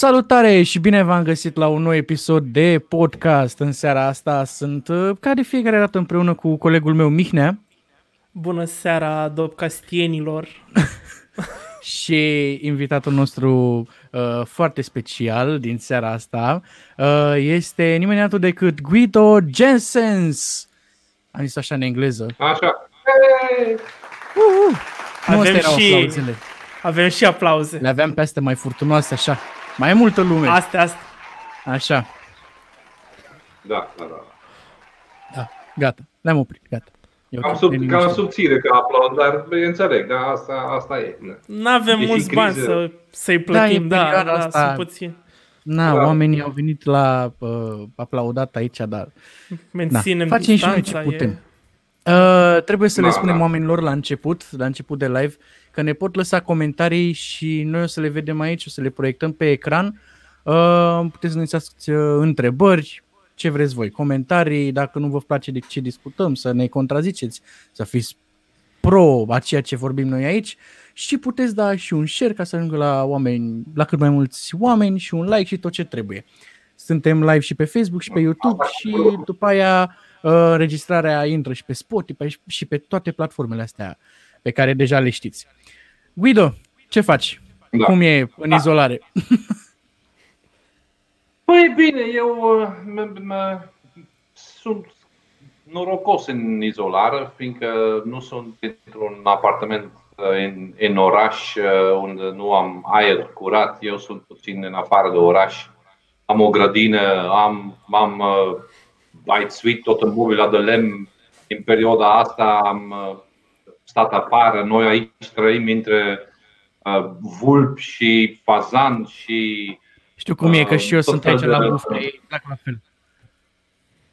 Salutare și bine v-am găsit la un nou episod de podcast. În seara asta sunt, uh, ca de fiecare dată, împreună cu colegul meu Mihnea. Bună seara, dobcastienilor! și invitatul nostru uh, foarte special din seara asta uh, este nimeni altul decât Guido Jensens. Am zis așa în engleză. Așa. Hey! Uh-huh. Avem și, avem și aplauze. Le aveam pe astea mai furtunoase, așa. Mai multă lume. Astea, astea. Așa. Da, da, da. Da, gata. Le-am oprit, gata. Eu cam, sub, cam subțire ca aplauz, dar înțeleg, dar asta, asta e. Nu avem mulți criză. bani să, să-i plătim, da, da, da asta, sunt puțin. Na, da. oamenii au venit la uh, aplaudat aici, dar Menținem da, facem și noi ce putem. E... Uh, trebuie să da, le spunem da. oamenilor la început, la început de live, că ne pot lăsa comentarii și noi o să le vedem aici, o să le proiectăm pe ecran. Uh, puteți să ne lăsați uh, întrebări, ce vreți voi, comentarii, dacă nu vă place de ce discutăm, să ne contraziceți, să fiți pro a ceea ce vorbim noi aici și puteți da și un share ca să ajungă la oameni, la cât mai mulți oameni și un like și tot ce trebuie. Suntem live și pe Facebook și pe YouTube și după aia uh, registrarea intră și pe Spotify și pe toate platformele astea pe care deja le știți. Guido, ce faci? Da. Cum e în da. izolare? Păi bine, eu uh, sunt norocos în izolare, fiindcă nu sunt într-un apartament uh, în, în oraș uh, unde nu am aer curat. Eu sunt puțin în afară de oraș. Am o grădină, am, am uh, suit tot în mobila de lemn. În perioada asta am uh, stat afară. Noi aici trăim între uh, vulp și fazan și știu cum e, că și eu sunt aici la bufă, exact la fel.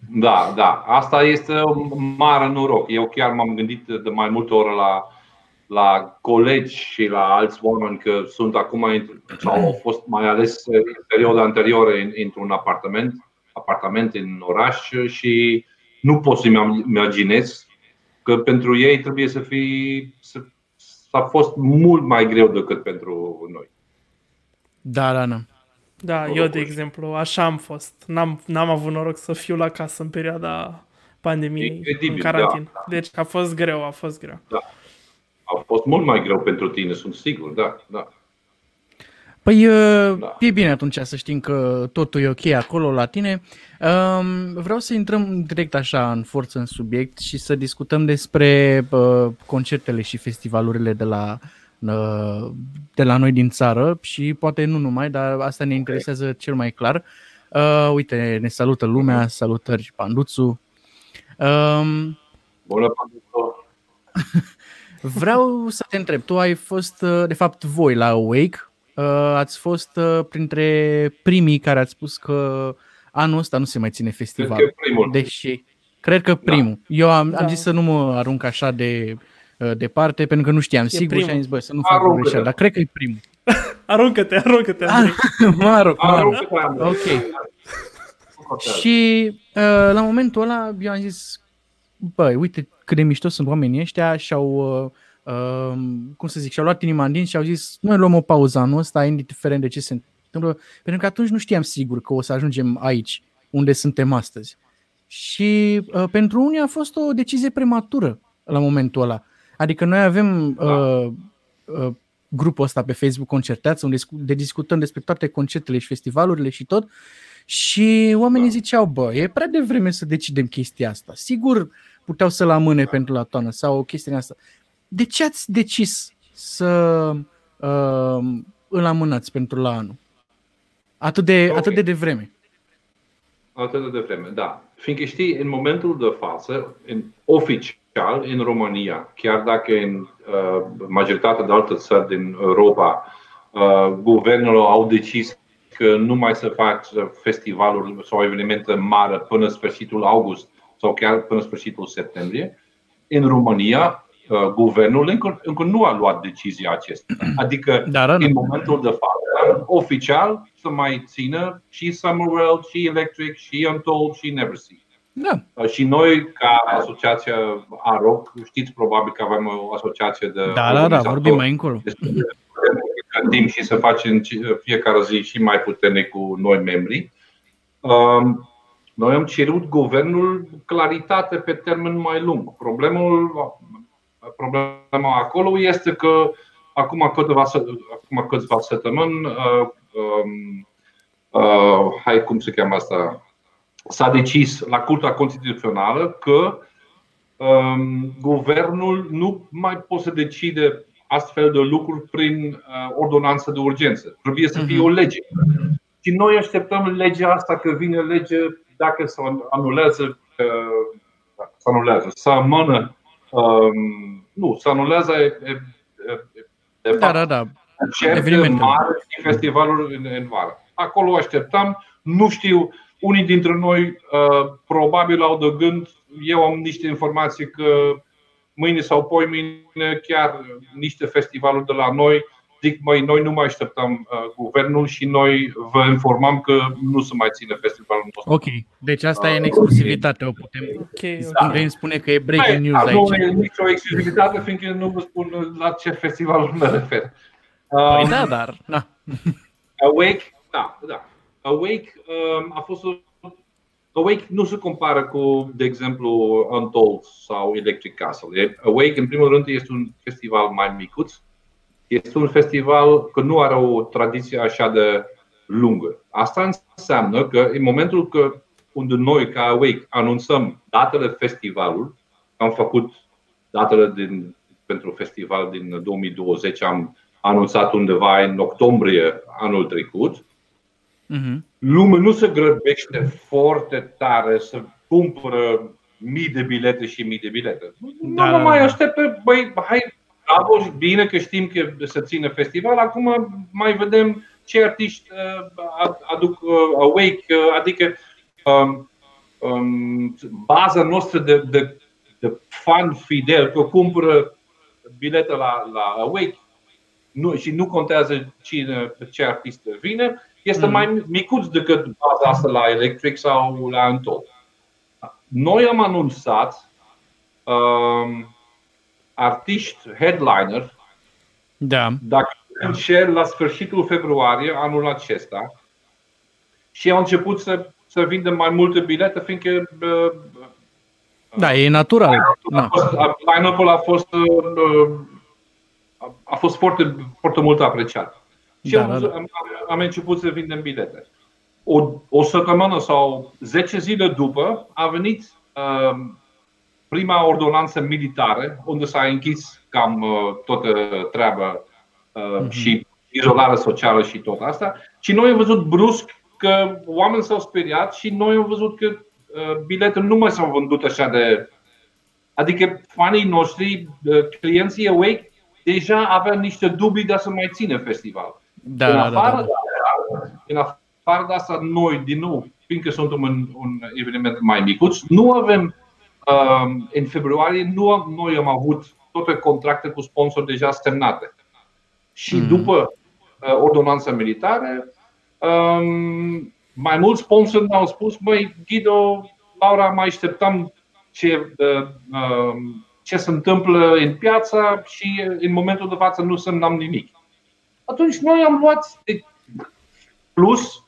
Da, da. Asta este un mare noroc. Eu chiar m-am gândit de mai multe ori la, la colegi și la alți oameni că sunt acum sau au fost mai ales în perioada anterioară într-un apartament, apartament în oraș și nu pot să-mi imaginez că pentru ei trebuie să fie să, a fost mult mai greu decât pentru noi. Da, da, da. Da, norocul. eu de exemplu, așa am fost. N-am, n-am avut noroc să fiu la casă în perioada pandemiei, Incredibil, în carantină. Da, da. Deci a fost greu, a fost greu. Da. A fost mult mai greu pentru tine, sunt sigur, da, da. Păi da. e bine atunci să știm că totul e ok acolo la tine. Vreau să intrăm direct așa în forță în subiect și să discutăm despre concertele și festivalurile de la de la noi din țară și poate nu numai, dar asta ne interesează cel mai clar. Uh, uite, ne salută lumea, salutări Panduțu. Um, Bună, Panduțu! vreau să te întreb, tu ai fost, uh, de fapt voi la Awake, uh, ați fost uh, printre primii care ați spus că anul ăsta nu se mai ține festival. Cred că primul. Deși, cred că primul. Da. Eu am, da. am zis să nu mă arunc așa de Uh, departe, pentru că nu știam e sigur primul. și am zis, bă, să nu fac o greșeală, dar cred că e primul. aruncă-te, aruncă-te. mă arunc, mă arunc. Ok. și uh, la momentul ăla eu am zis, băi, uite cât de mișto sunt oamenii ăștia și au, uh, uh, cum să zic, și-au luat inima în dinți și au zis, noi luăm o pauză anul ăsta, indiferent de ce se întâmplă, pentru că atunci nu știam sigur că o să ajungem aici, unde suntem astăzi. Și uh, pentru unii a fost o decizie prematură la momentul ăla. Adică noi avem da. uh, uh, grupul ăsta pe Facebook Concertați, unde de discutăm despre toate concertele și festivalurile și tot. Și oamenii da. ziceau, bă, e prea devreme să decidem chestia asta. Sigur puteau să-l amâne da. pentru la toamnă sau o chestie asta. De ce ați decis să uh, îl amânați pentru la anul? Atât de, okay. atât de devreme. Atât de devreme, da. Fiindcă știi, în momentul de față, în oficial, fiscal în România, chiar dacă în uh, majoritatea de alte țări din Europa uh, guvernul au decis că nu mai să fac festivaluri sau evenimente mari până sfârșitul august sau chiar până sfârșitul septembrie, în România uh, guvernul încă, încă nu a luat decizia aceasta. Adică Dar, în momentul de față, oficial, să mai țină și Summerwell, și Electric, și Untold, și Neversea. Da. Uh, și noi, ca asociația AROC, știți probabil că avem o asociație de. Da, da, da, vorbim mai încolo. timp și să facem fiecare zi și mai puternic cu noi membri. Um, noi am cerut guvernul claritate pe termen mai lung. Problemul, problema acolo este că acum câteva, acum câteva săptămâni, uh, um, uh, hai cum se cheamă asta, s-a decis la Curtea Constituțională că um, guvernul nu mai poate să decide astfel de lucruri prin uh, ordonanță de urgență. Trebuie să fie mhm. o lege. Și noi așteptăm legea asta, că vine lege dacă se anulează, uh, se anulează, să amână, um, nu, se anulează de da, fapt, da, da, da. mare și festivalul în, în vară. Acolo așteptăm, nu știu, unii dintre noi uh, probabil au de gând, eu am niște informații că mâine sau poi mâine chiar niște festivaluri de la noi zic, măi, noi nu mai așteptăm uh, guvernul și noi vă informăm că nu se mai ține festivalul nostru. Ok, deci asta uh, e în exclusivitate, o putem okay, da. putem spune că e breaking news aici. Nu e nicio exclusivitate, fiindcă nu vă spun la ce festival mă refer. Păi um, da, dar, na. Awake, da, da. Awake um, a fost o Awake nu se compară cu, de exemplu, Untold sau Electric Castle. Awake, în primul rând, este un festival mai micuț, este un festival că nu are o tradiție așa de lungă. Asta înseamnă că în momentul că unde noi ca Awake anunțăm datele festivalului, am făcut datele din, pentru festival din 2020, am anunțat undeva în octombrie anul trecut. Uh-huh. Lumea nu se grăbește foarte tare să cumpără mii de bilete și mii de bilete. Da, nu da, mai da. așteptă, băi, hai Bravo și bine că știm că se ține festival. Acum mai vedem ce artiști uh, aduc uh, Awake, uh, adică um, um, baza noastră de, de, de fan fidel, că cumpără bilete la, la Awake nu, și nu contează cine, ce artist vine, este mm. mai micuț decât baza asta la Electric sau la Untold. Noi am anunțat um, artiști headliner, da. dacă încerc la sfârșitul februarie anul acesta și au început să, să vindă mai multe bilete, fiindcă da, e natural. Line-up-ul a fost, a fost foarte, foarte mult apreciat. Și da, am, da, da. Am, am început să vindem bilete. O, o săptămână sau 10 zile după a venit um, prima ordonanță militară, unde s-a închis cam uh, toată treaba uh-huh. și izolarea socială și tot asta. Și noi am văzut brusc că oamenii s-au speriat și noi am văzut că uh, biletele nu mai s-au vândut așa de. Adică fanii noștri, uh, clienții Awake, deja aveau niște dubii de a să mai ține festival. Da, în, da, afară da, da. De, în afară de asta, noi, din nou, fiindcă suntem un, un eveniment mai micuț, nu avem în februarie nu am, noi am avut toate contracte cu sponsori deja semnate. Și mm. după uh, ordonanța militară, um, mai mulți sponsori ne-au spus, măi, Guido, Laura, mai așteptăm ce, uh, um, ce se întâmplă în piață și în momentul de față nu semnăm nimic. Atunci noi am luat plus,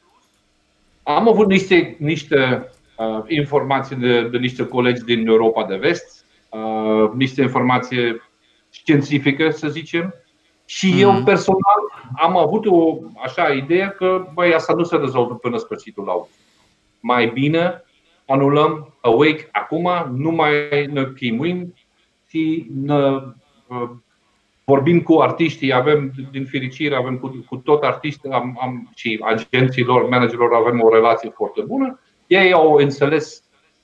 am avut niște, niște uh, informații de, de niște colegi din Europa de Vest, uh, niște informații științifică, să zicem. Și mm-hmm. eu personal am avut o așa idee că băi, asta nu se rezolvă până sfârșitul august. Mai bine anulăm Awake acum, nu mai ne chimuim și ne, uh, vorbim cu artiștii, avem din fericire, avem cu, cu tot artiștii am, am, și agenților, managerilor avem o relație foarte bună ei au înțeles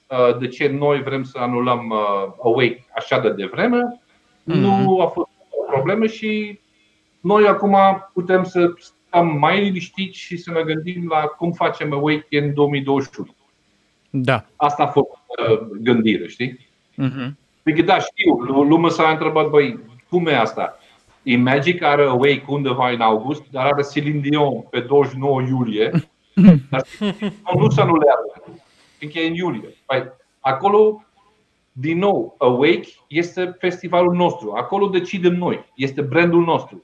uh, de ce noi vrem să anulăm uh, Awake așa de devreme. Mm-hmm. Nu a fost o problemă și noi acum putem să stăm mai liniștiți și să ne gândim la cum facem Awake în 2021. Da. Asta a fost uh, gândire, știi? Mm-hmm. Adică da, știu, lumea s-a întrebat, băi, cum e asta? E Magic are Awake undeva în august, dar are Celine Dion pe 29 iulie Dar nu se anulează, fiindcă e în iulie. Păi, acolo, din nou, Awake este festivalul nostru. Acolo decidem noi. Este brandul nostru.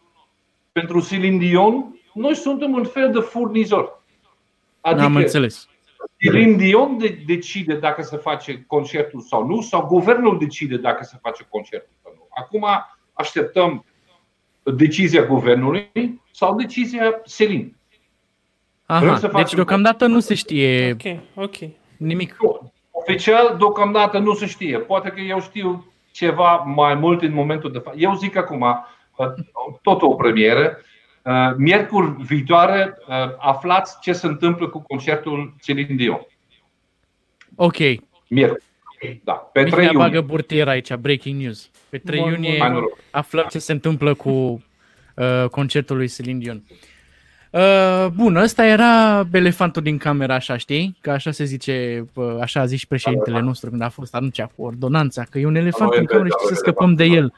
pentru Celine Dion, noi suntem un fel de furnizor. Adică Am înțeles. Celine Dion de, decide dacă se face concertul sau nu, sau guvernul decide dacă se face concertul sau nu. Acum așteptăm decizia guvernului sau decizia Celine. Aha, deci deocamdată nu se știe Ok, ok. nimic. Oficial, deocamdată nu se știe. Poate că eu știu ceva mai mult în momentul de față. Eu zic acum, uh, tot o premieră, uh, miercuri viitoare uh, aflați ce se întâmplă cu concertul Celine Dion. Ok. Miercuri. Da, pe 3 iunie. bagă burtier aici, breaking news. Pe 3 bun, iunie bun. aflăm ce se întâmplă cu uh, concertul lui Celine Dion. Uh, bun, ăsta era elefantul din camera, așa, știi? Că așa se zice, uh, așa a zis și președintele nostru când a fost atunci cu ordonanța, că e un elefant în cameră și să scăpăm de el.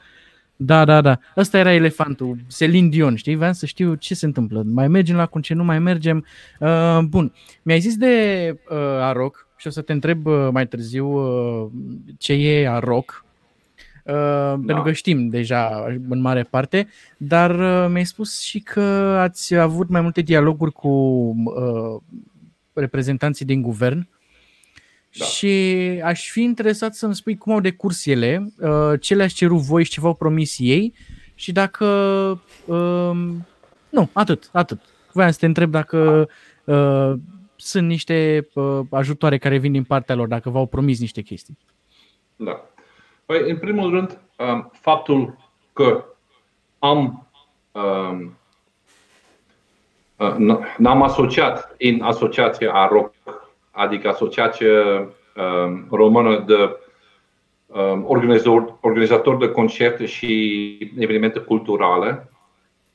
Da, da, da. Ăsta era elefantul, Celine Dion, știi? Vreau să știu ce se întâmplă. Mai mergem la concert, nu mai mergem. Uh, bun, mi-ai zis de uh, Aroc și o să te întreb uh, mai târziu uh, ce e Aroc, Uh, da. pentru că știm deja în mare parte, dar uh, mi-ai spus și că ați avut mai multe dialoguri cu uh, reprezentanții din guvern da. și aș fi interesat să-mi spui cum au decurs ele, uh, ce le-ați cerut voi și ce v-au promis ei și dacă... Uh, nu, atât, atât. Voiam să te întreb dacă uh, sunt niște uh, ajutoare care vin din partea lor, dacă v-au promis niște chestii. Da. Păi, în primul rând, um, faptul că am um, uh, n-am asociat în asociația AROC, adică Asociația um, Română de organizator, organizator de concerte și evenimente culturale.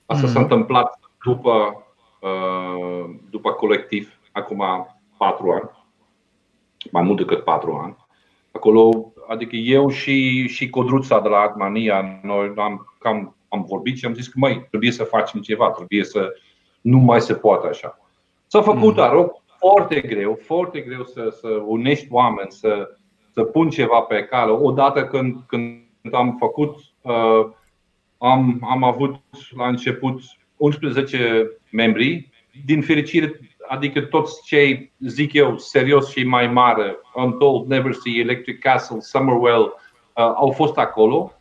Asta mm-hmm. s-a întâmplat după, uh, după colectiv, acum patru ani, mai mult decât patru ani. Acolo adică eu și, și Codruța de la Artmania, noi am, cam, am vorbit și am zis că mai trebuie să facem ceva, trebuie să nu mai se poate așa. S-a făcut, mm. rog, foarte greu, foarte greu să, să unești oameni, să, să pun ceva pe cale. Odată când, când am făcut, uh, am, am avut la început 11 membri. Din fericire, adică toți cei, zic eu, serios și mai mare, Untold, Never See, Electric Castle, Summerwell, uh, au fost acolo.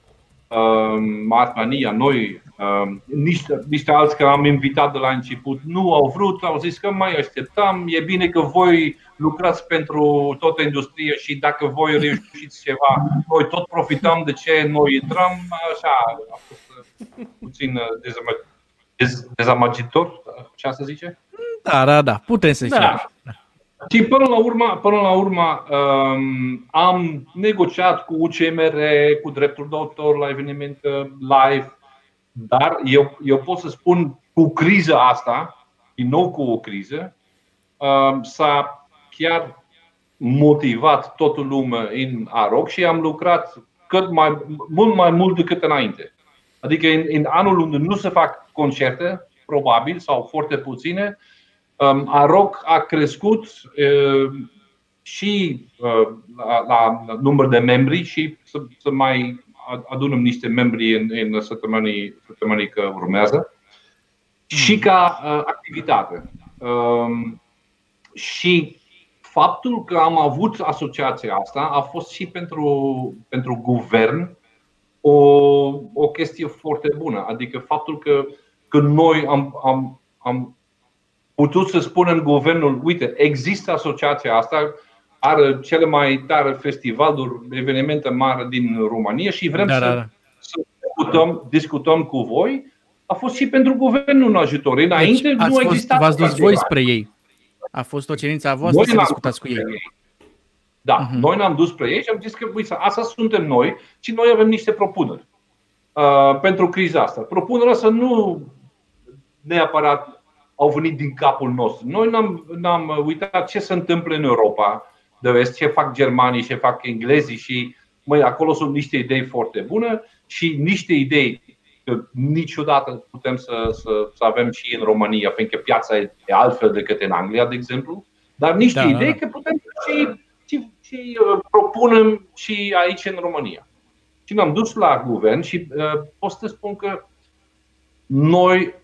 Uh, Martmania, noi, uh, niște, niște alți care am invitat de la început nu au vrut, au zis că mai așteptăm, e bine că voi lucrați pentru toată industria și dacă voi reușiți ceva, noi tot profităm de ce noi intrăm, așa, a fost uh, puțin uh, dezamăgitor, ce să zice? Da, da, da, putem să zicem. Da. Și până la urmă, până la urmă um, am negociat cu UCMR, cu dreptul de autor la evenimente live, dar eu, eu pot să spun cu criza asta, din nou cu o criză, um, s-a chiar motivat toată lumea în AROC și am lucrat cât mai, mult mai mult decât înainte. Adică în, în anul unde nu se fac concerte, probabil, sau foarte puține, Um, Aroc a crescut um, și uh, la, la număr de membri și să, să mai adunăm niște membri în, în săptămânii, săptămânii că urmează și ca uh, activitate. Um, și faptul că am avut asociația asta a fost și pentru, pentru guvern o, o chestie foarte bună. Adică faptul că, că noi am, am, am putut să spunem guvernul, uite, există asociația asta, are cele mai tare festivaluri, evenimente mari din România și vrem da, să, da, da. să discutăm, discutăm cu voi. A fost și pentru guvernul un ajutor. Deci Înainte deci, nu exista. V-ați dus voi spre ei. A fost o cerință a voastră noi să discutați cu ei. ei. Da, uh-huh. noi ne-am dus spre ei și am zis că uite, asta suntem noi și noi avem niște propuneri uh, pentru criza asta. Propunerea să nu neapărat au venit din capul nostru. Noi n-am, n-am uitat ce se întâmplă în Europa de vest, ce fac germanii, ce fac englezii și măi, acolo sunt niște idei foarte bune și niște idei că niciodată putem să, să, să avem și în România, pentru că piața e altfel decât în Anglia, de exemplu, dar niște da, da idei da. că putem și, și, și uh, propunem și aici în România. Și ne-am dus la guvern și uh, pot să spun că noi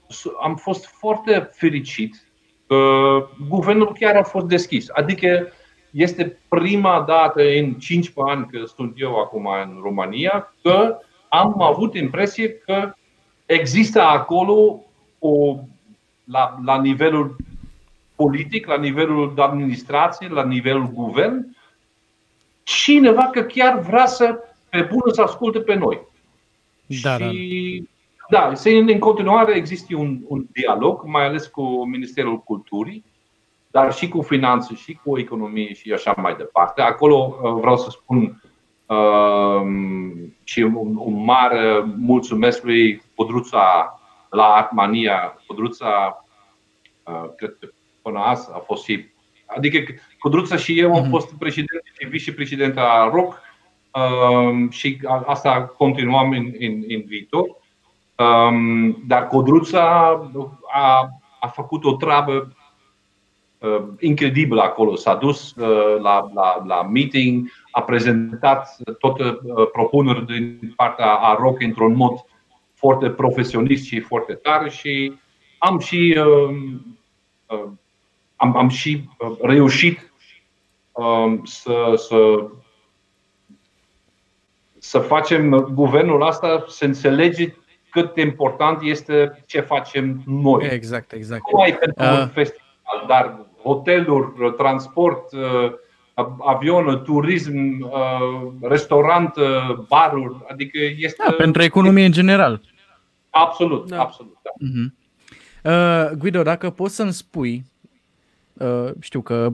am fost foarte fericit că guvernul chiar a fost deschis. Adică este prima dată în 15 ani că sunt eu acum în România că am avut impresie că există acolo o, la, la nivelul politic, la nivelul de administrație, la nivelul guvern, cineva că chiar vrea să, pe bună, să asculte pe noi. Da, și, da. Da, în continuare există un, un dialog, mai ales cu Ministerul Culturii, dar și cu finanțe, și cu economie și așa mai departe. Acolo uh, vreau să spun uh, și un, un mare mulțumesc lui Podruța la Artmania. Podruța, uh, cred că până azi a fost și. Adică Codruța și eu am mhm. fost președinte și vicepreședinte a ROC um, și asta continuăm în, în, în viitor. Um, dar Codruța a, a făcut o treabă uh, incredibilă acolo. S-a dus uh, la, la, la meeting, a prezentat toate uh, propuneri din partea a ROC într-un mod foarte profesionist și foarte tare și am și um, am, am și reușit Um, să, să, să facem guvernul asta să înțelege cât de important este ce facem noi. Exact, exact. Nu ai pentru uh. un festival, dar hoteluri, transport, uh, avion, turism, uh, restaurant, uh, baruri, adică este. Da, pentru economie în general. Absolut, da. absolut. Da. Uh-huh. Uh, Guido, dacă poți să-mi spui Uh, știu că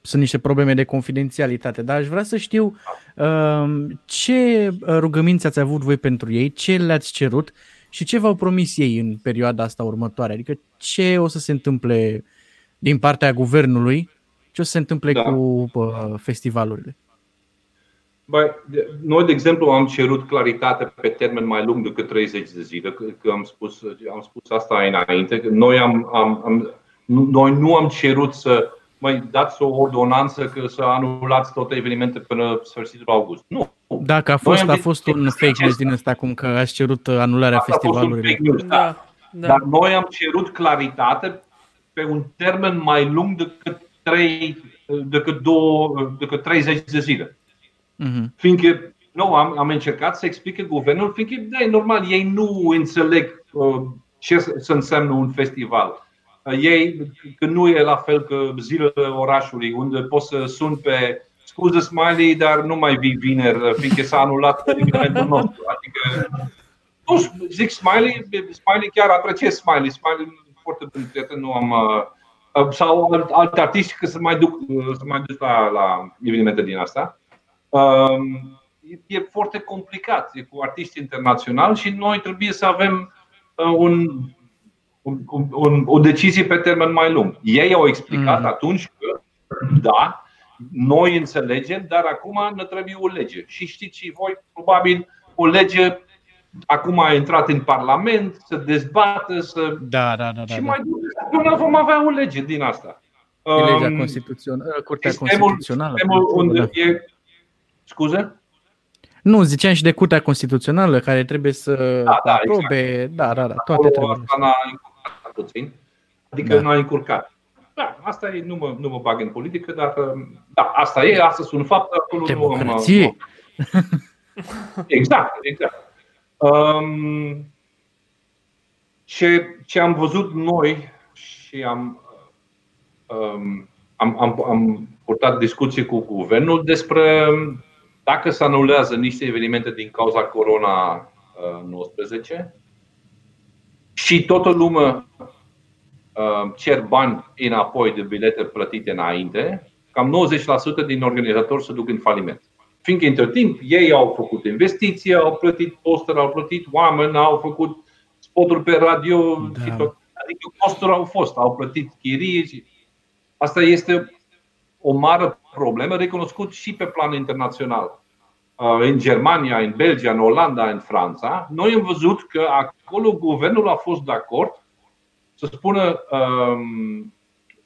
sunt niște probleme de confidențialitate, dar aș vrea să știu uh, ce rugăminți ați avut voi pentru ei, ce le-ați cerut și ce v-au promis ei în perioada asta următoare. Adică ce o să se întâmple din partea guvernului, ce o să se întâmple da. cu uh, festivalurile. Băi, noi, de exemplu, am cerut claritate pe termen mai lung decât 30 de zile, că am spus, am spus asta înainte. Noi am, am, am noi nu am cerut să mai dați o ordonanță că să anulați toate evenimentele până sfârșitul august. Nu. Dacă a fost, a fost un fake news din ăsta, cum că ați cerut anularea festivalului. Da. da. Da. Dar noi am cerut claritate pe un termen mai lung decât, 3, decât, 2, decât 30 de zile. Uh-huh. Fiindcă nu, am, am încercat să explice guvernul, fiindcă, da, e normal, ei nu înțeleg uh, ce să înseamnă un festival ei, că nu e la fel că zilele orașului, unde poți să sun pe scuze Smiley, dar nu mai vii vineri, fiindcă s-a anulat evenimentul nostru. Adică, nu, zic Smiley, Smiley chiar apreciez Smiley. Smiley foarte bun prieten, nu am uh, sau alt, alt artiști că să mai duc, să mai duc la, la evenimente din asta. Um, e foarte complicat, e cu artiști internaționali și noi trebuie să avem uh, un un, un, o decizie pe termen mai lung. Ei au explicat mm. atunci că, da, noi înțelegem, dar acum ne trebuie o lege. Și știți și voi, probabil, o lege acum a intrat în Parlament, să dezbată, să. Da, da, da. Și da, mai până vom avea o lege din asta. E legea um, constituțională, Curtea sistemul, Constituțională. Sistemul unde da. e. Scuze? Nu, ziceam și de Curtea Constituțională care trebuie să da, da, aprobe. Exact. Da, da, da, toate trebuie. Asta puțin, adică da. nu a încurcat. Da, asta e, nu mă, nu mă bag în politică, dar da, asta e, asta sunt fapte, acolo Democrație. nu am... Exact, exact. Um, ce, ce am văzut noi și am, um, am, am, am purtat discuții cu guvernul despre dacă se anulează niște evenimente din cauza corona 19 și toată lumea uh, cer bani înapoi de bilete plătite înainte, cam 90% din organizatori se duc în faliment. Fiindcă între timp ei au făcut investiții, au plătit poster, au plătit oameni, au făcut spoturi pe radio da. și tot. Adică costuri au fost, au plătit chirii. Asta este o mare problemă recunoscut și pe plan internațional. Uh, în Germania, în Belgia, în Olanda, în Franța, noi am văzut că acolo guvernul a fost de acord să spună um,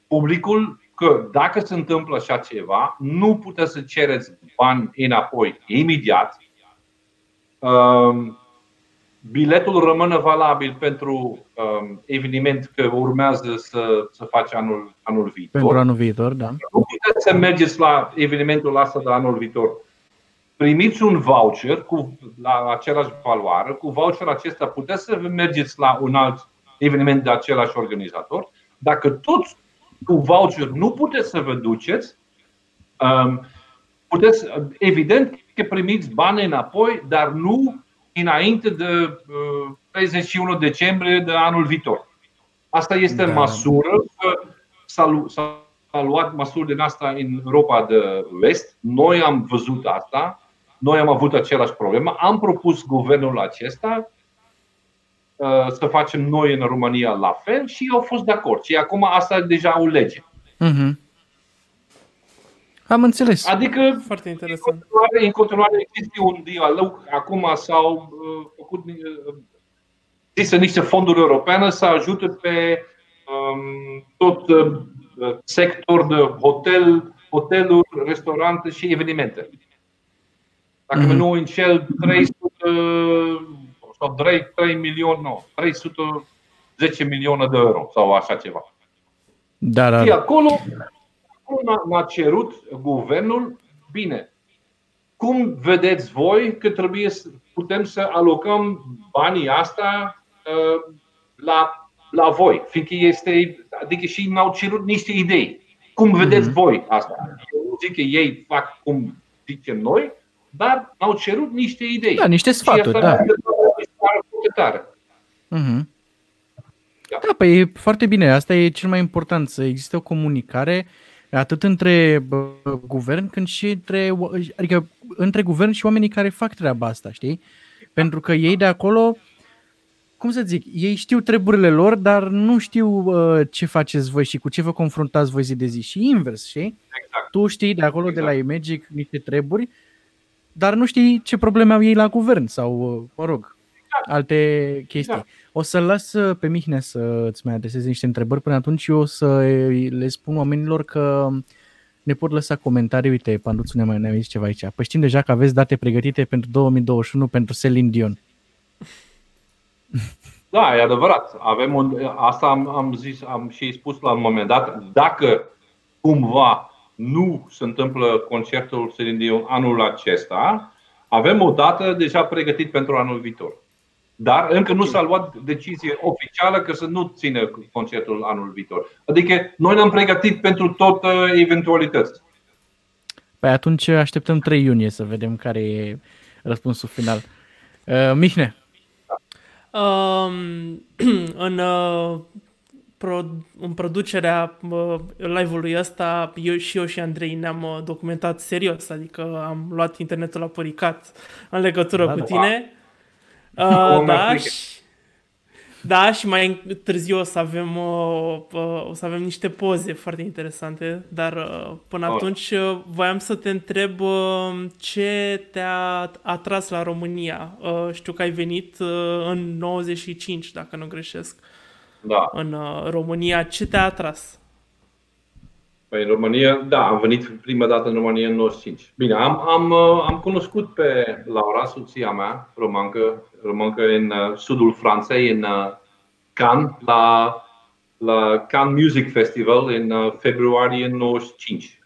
publicul că dacă se întâmplă așa ceva, nu puteți să cereți bani înapoi imediat. Um, biletul rămâne valabil pentru um, eveniment că urmează să, să faci anul, anul viitor. Pentru anul viitor, da. Nu puteți să mergeți la evenimentul ăsta de anul viitor. Primiți un voucher cu, la același valoare. Cu voucher acesta puteți să mergeți la un alt eveniment de același organizator. Dacă toți cu voucher nu puteți să vă duceți, um, puteți, evident că primiți bani înapoi, dar nu înainte de 31 uh, decembrie de anul viitor. Asta este da. măsură că s-a, s-a luat măsuri din asta în Europa de Vest. Noi am văzut asta, noi am avut același problemă. Am propus guvernul acesta uh, să facem noi în România la fel și au fost de acord. Și acum asta e deja o lege. Uh-huh. Am înțeles. Adică, Foarte interesant. În continuare, în continuare există un dialog. Acum s-au uh, făcut uh, există niște fonduri europene să ajute pe um, tot uh, sector de hotel, hoteluri, restaurante și evenimente. Dacă mm-hmm. nu înșel 300 sau 3, 3 milioni, nu, 310 milioane de euro sau așa ceva. Da, da. Și acolo m-a cerut guvernul, bine, cum vedeți voi că trebuie să putem să alocăm banii asta uh, la, la voi? Fiindcă este, adică și mi-au cerut niște idei. Cum vedeți mm-hmm. voi asta? Eu zic că ei fac cum zicem noi, dar au cerut niște idei. Da, niște sfaturi, da. Tare. Mm-hmm. Da. da, păi e foarte bine. Asta e cel mai important, să existe o comunicare uh, atât între guvern cât și între, adică între guvern și oamenii care fac treaba asta, știi? Pentru că ei de acolo, cum să zic, ei știu treburile lor, dar nu știu uh, ce faceți voi și cu ce vă confruntați voi zi de zi. Și invers, știi? Exact. Tu știi de acolo, exact. de la Imagic, niște treburi, dar nu știi ce probleme au ei la guvern sau, uh, mă rog, alte chestii. Da. O să-l las uh, pe Mihnea să îți mai adreseze niște întrebări până atunci eu o să le spun oamenilor că ne pot lăsa comentarii. Uite, Panduțu ne mai ne zis ceva aici. Păi știm deja că aveți date pregătite pentru 2021 pentru Celine Dion. Da, e adevărat. Avem un, asta am, am zis, am și spus la un moment dat. Dacă cumva nu se întâmplă concertul Celine Dion anul acesta, avem o dată deja pregătit pentru anul viitor. Dar încă nu s-a luat decizie oficială că să nu țină concertul anul viitor. Adică noi ne-am pregătit pentru tot eventualități. Păi atunci așteptăm 3 iunie să vedem care e răspunsul final. Uh, Mihne. Um, în, uh, pro, în producerea uh, live-ului ăsta, eu și eu și Andrei ne-am uh, documentat serios, adică am luat internetul la păricat în legătură da, cu da. tine. Da Uh, da, și, da, și mai târziu o să avem uh, uh, o să avem niște poze foarte interesante, dar uh, până oh. atunci uh, voiam să te întreb uh, ce te-a atras la România. Uh, știu că ai venit uh, în 95, dacă nu greșesc. Da. În uh, România, ce te-a atras? Păi în România, da, am venit prima dată în România în 95. Bine, am, am, uh, am cunoscut pe Laura, soția mea, romancă, romancă în uh, sudul Franței, în uh, Cannes, la, la Cannes Music Festival în februarie 95.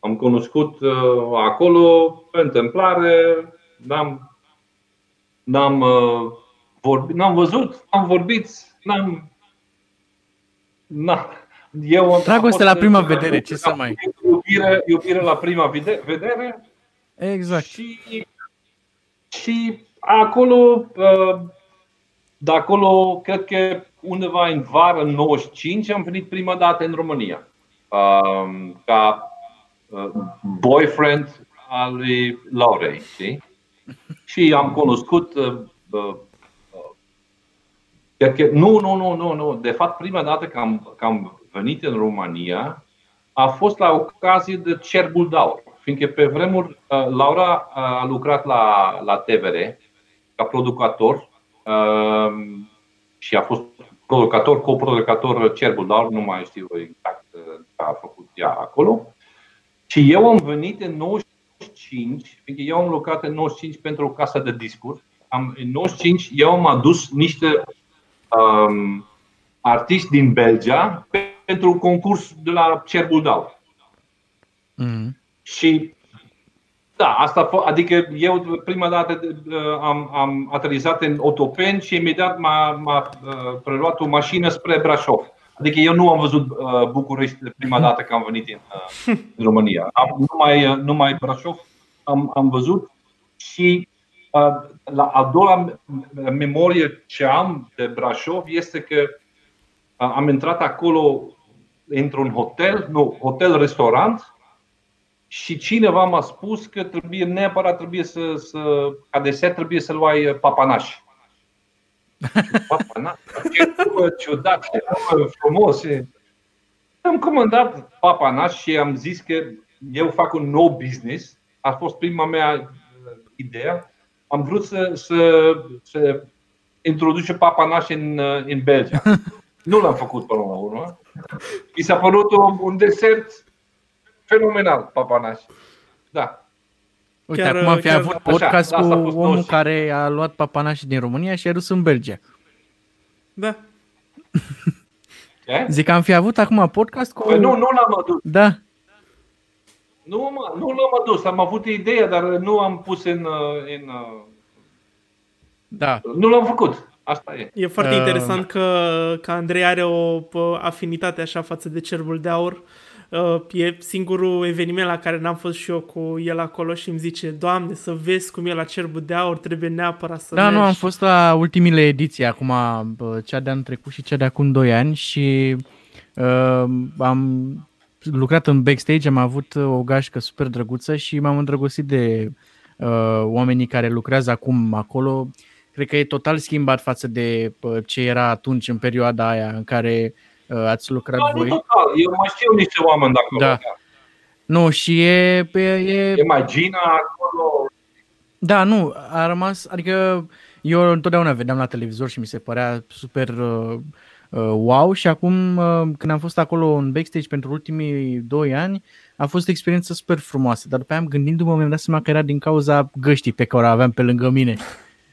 Am cunoscut acolo, pe întâmplare, n-am, n-am, vorbit, n-am văzut, n-am vorbit, n-am, n-am eu Dragoste la prima vedere, ce să mai... Iubire, iubire la prima vedere. Exact. Și, și acolo, uh, de acolo, cred că undeva în vară, în 95, am venit prima dată în România. Um, ca uh, boyfriend al lui Laurei, știi? Și am cunoscut uh, Cred că, nu, nu, nu, nu, nu. De fapt, prima dată că am, că am venit în România a fost la ocazie de Cerbul Daur. Fiindcă pe vremuri uh, Laura uh, a lucrat la, la TVR ca producător uh, și a fost producător, coproducător Cerbul Daur, nu mai știu exact ce a făcut ea acolo. Și eu am venit în 95, fiindcă eu am lucrat în 95 pentru o casă de discuri am, în 95 eu am adus niște um, artiști din Belgia pentru un concurs de la Cerbul Dau. Mm. Și da, asta, adică eu prima dată am, am aterizat în Otopen și imediat m-a, m-a preluat o mașină spre Brașov. Adică eu nu am văzut uh, București prima dată când am venit în, uh, în România. Am, numai, uh, numai Brașov am, am văzut și uh, la a doua memorie ce am de Brașov este că uh, am intrat acolo într-un hotel, nu, hotel-restaurant și cineva m-a spus că trebuie neapărat trebuie să, să ca desert trebuie să luai papanași. Papanași? Ce ciudat, ce frumos. Am comandat papanași și am zis că eu fac un nou business. A fost prima mea idee. Am vrut să, să, să introduce papanași în, în Belgia. Nu l-am făcut până la urmă. Mi s-a părut un, un desert fenomenal, papanaș. Da. Uite, chiar, acum am fi chiar, avut podcast așa, cu omul 90. care a luat papanașii din România și a dus în Belgia. Da. Ce? Zic că am fi avut acum podcast cu... Păi nu, nu l-am adus. Da. Nu, mă, nu l-am adus, am avut ideea, dar nu am pus în... în da. Nu l-am făcut. Asta e. E foarte uh... interesant că, că Andrei are o afinitate așa față de cerbul de aur. Uh, e singurul eveniment la care n-am fost și eu cu el acolo și îmi zice, Doamne, să vezi cum e la cerbul de aur, trebuie neapărat să Da, mergi. nu, am fost la ultimile ediții, acum cea de anul trecut și cea de acum 2 ani și uh, am lucrat în backstage, am avut o gașcă super drăguță și m-am îndrăgostit de uh, oamenii care lucrează acum acolo. Cred că e total schimbat față de uh, ce era atunci, în perioada aia în care uh, ați lucrat da, voi. Total. Eu mai știu niște oameni de acolo. Da. Nu, și e... E, e... e mai Gina acolo. Da, nu, a rămas, adică eu întotdeauna vedeam la televizor și mi se părea super uh, uh, wow și acum uh, când am fost acolo în backstage pentru ultimii doi ani a fost o experiență super frumoasă, dar după aia am gândindu-mă mi-am dat seama că era din cauza găștii pe care o aveam pe lângă mine.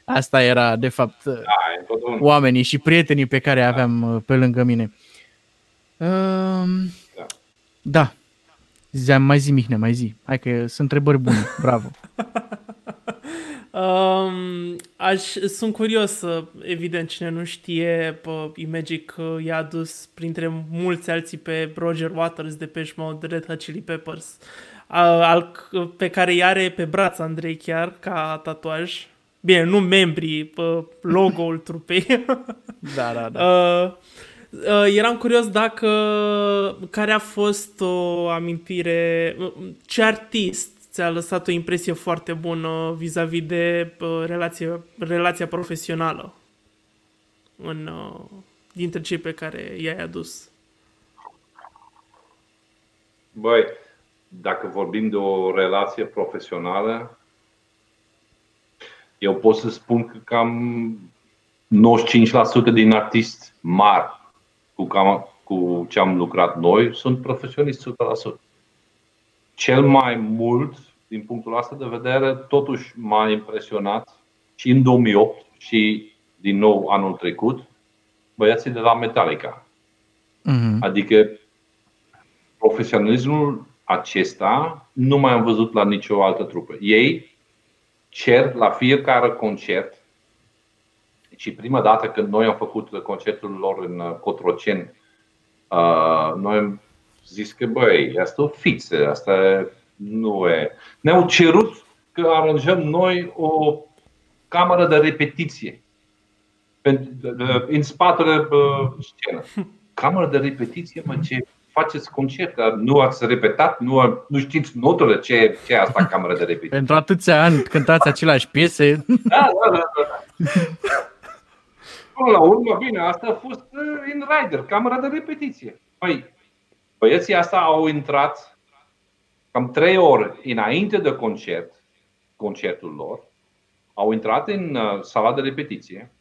Asta era, de fapt, da, oamenii și prietenii pe care aveam pe lângă mine. Uh, da. da. Ziceam, mai zi, Mihnea, mai zi. Hai că sunt întrebări bune. Bravo. Um, aș, sunt curios, evident, cine nu știe, Imagic i-a adus printre mulți alții pe Roger Waters de Pesh Mode, Red Hot Chili Peppers, al, pe care i are pe braț Andrei chiar, ca tatuaj. Bine, nu membrii, logo-ul trupei. da, da, da. Uh, uh, eram curios dacă care a fost o amintire, ce artist ți-a lăsat o impresie foarte bună vis-a-vis de uh, relație, relația profesională în, uh, dintre cei pe care i-ai adus? Băi, dacă vorbim de o relație profesională, eu pot să spun că cam 95% din artiști mari cu, cam, cu ce am lucrat noi sunt profesioniști 100%. Cel mai mult, din punctul ăsta de vedere, totuși m-a impresionat și în 2008 și din nou anul trecut, băiații de la Metallica. Mm-hmm. Adică profesionalismul acesta nu mai am văzut la nicio altă trupă. Ei cer la fiecare concert și prima dată când noi am făcut concertul lor în Cotroceni, uh, noi am zis că băi, asta e o fiță, asta nu e. Ne-au cerut că aranjăm noi o cameră de repetiție în spatele scenă. Cameră de repetiție, mă, ce faceți concert, dar nu ați repetat, nu, nu știți notele, ce, ce e asta cameră de repetiție. Pentru atâția ani cântați aceleași piese. Da, da, da. da. Până la urmă, bine, asta a fost în uh, rider, camera de repetiție. Păi, băieții asta au intrat cam trei ore înainte de concert, concertul lor, au intrat în uh, sala de repetiție,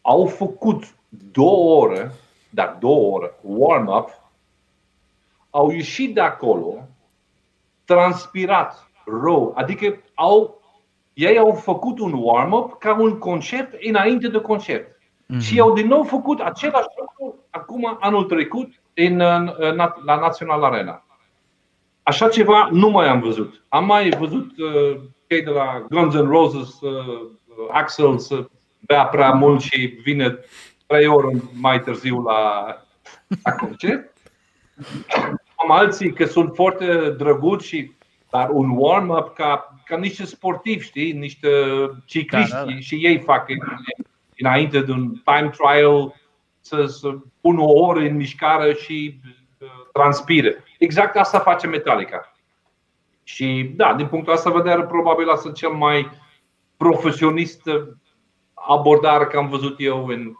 au făcut două ore, dar două ore, warm-up, au ieșit de acolo, transpirat, rău, adică au ei au făcut un warm-up ca un concert înainte de concert. Mm-hmm. Și au din nou făcut același lucru acum anul trecut în, în, la National Arena. Așa ceva nu mai am văzut. Am mai văzut uh, cei de la Guns N' Roses, uh, Axel să bea prea mult și vine trei ore mai târziu la, la concert. Am alții că sunt foarte drăguți și dar un warm-up ca, ca niște sportivi, știi, niște cicliști da, da, da. și ei fac înainte de un time trial să, să pun o oră în mișcare și uh, transpire. Exact asta face Metallica. Și da, din punctul ăsta de vedere, probabil asta cel mai profesionist abordare că am văzut eu în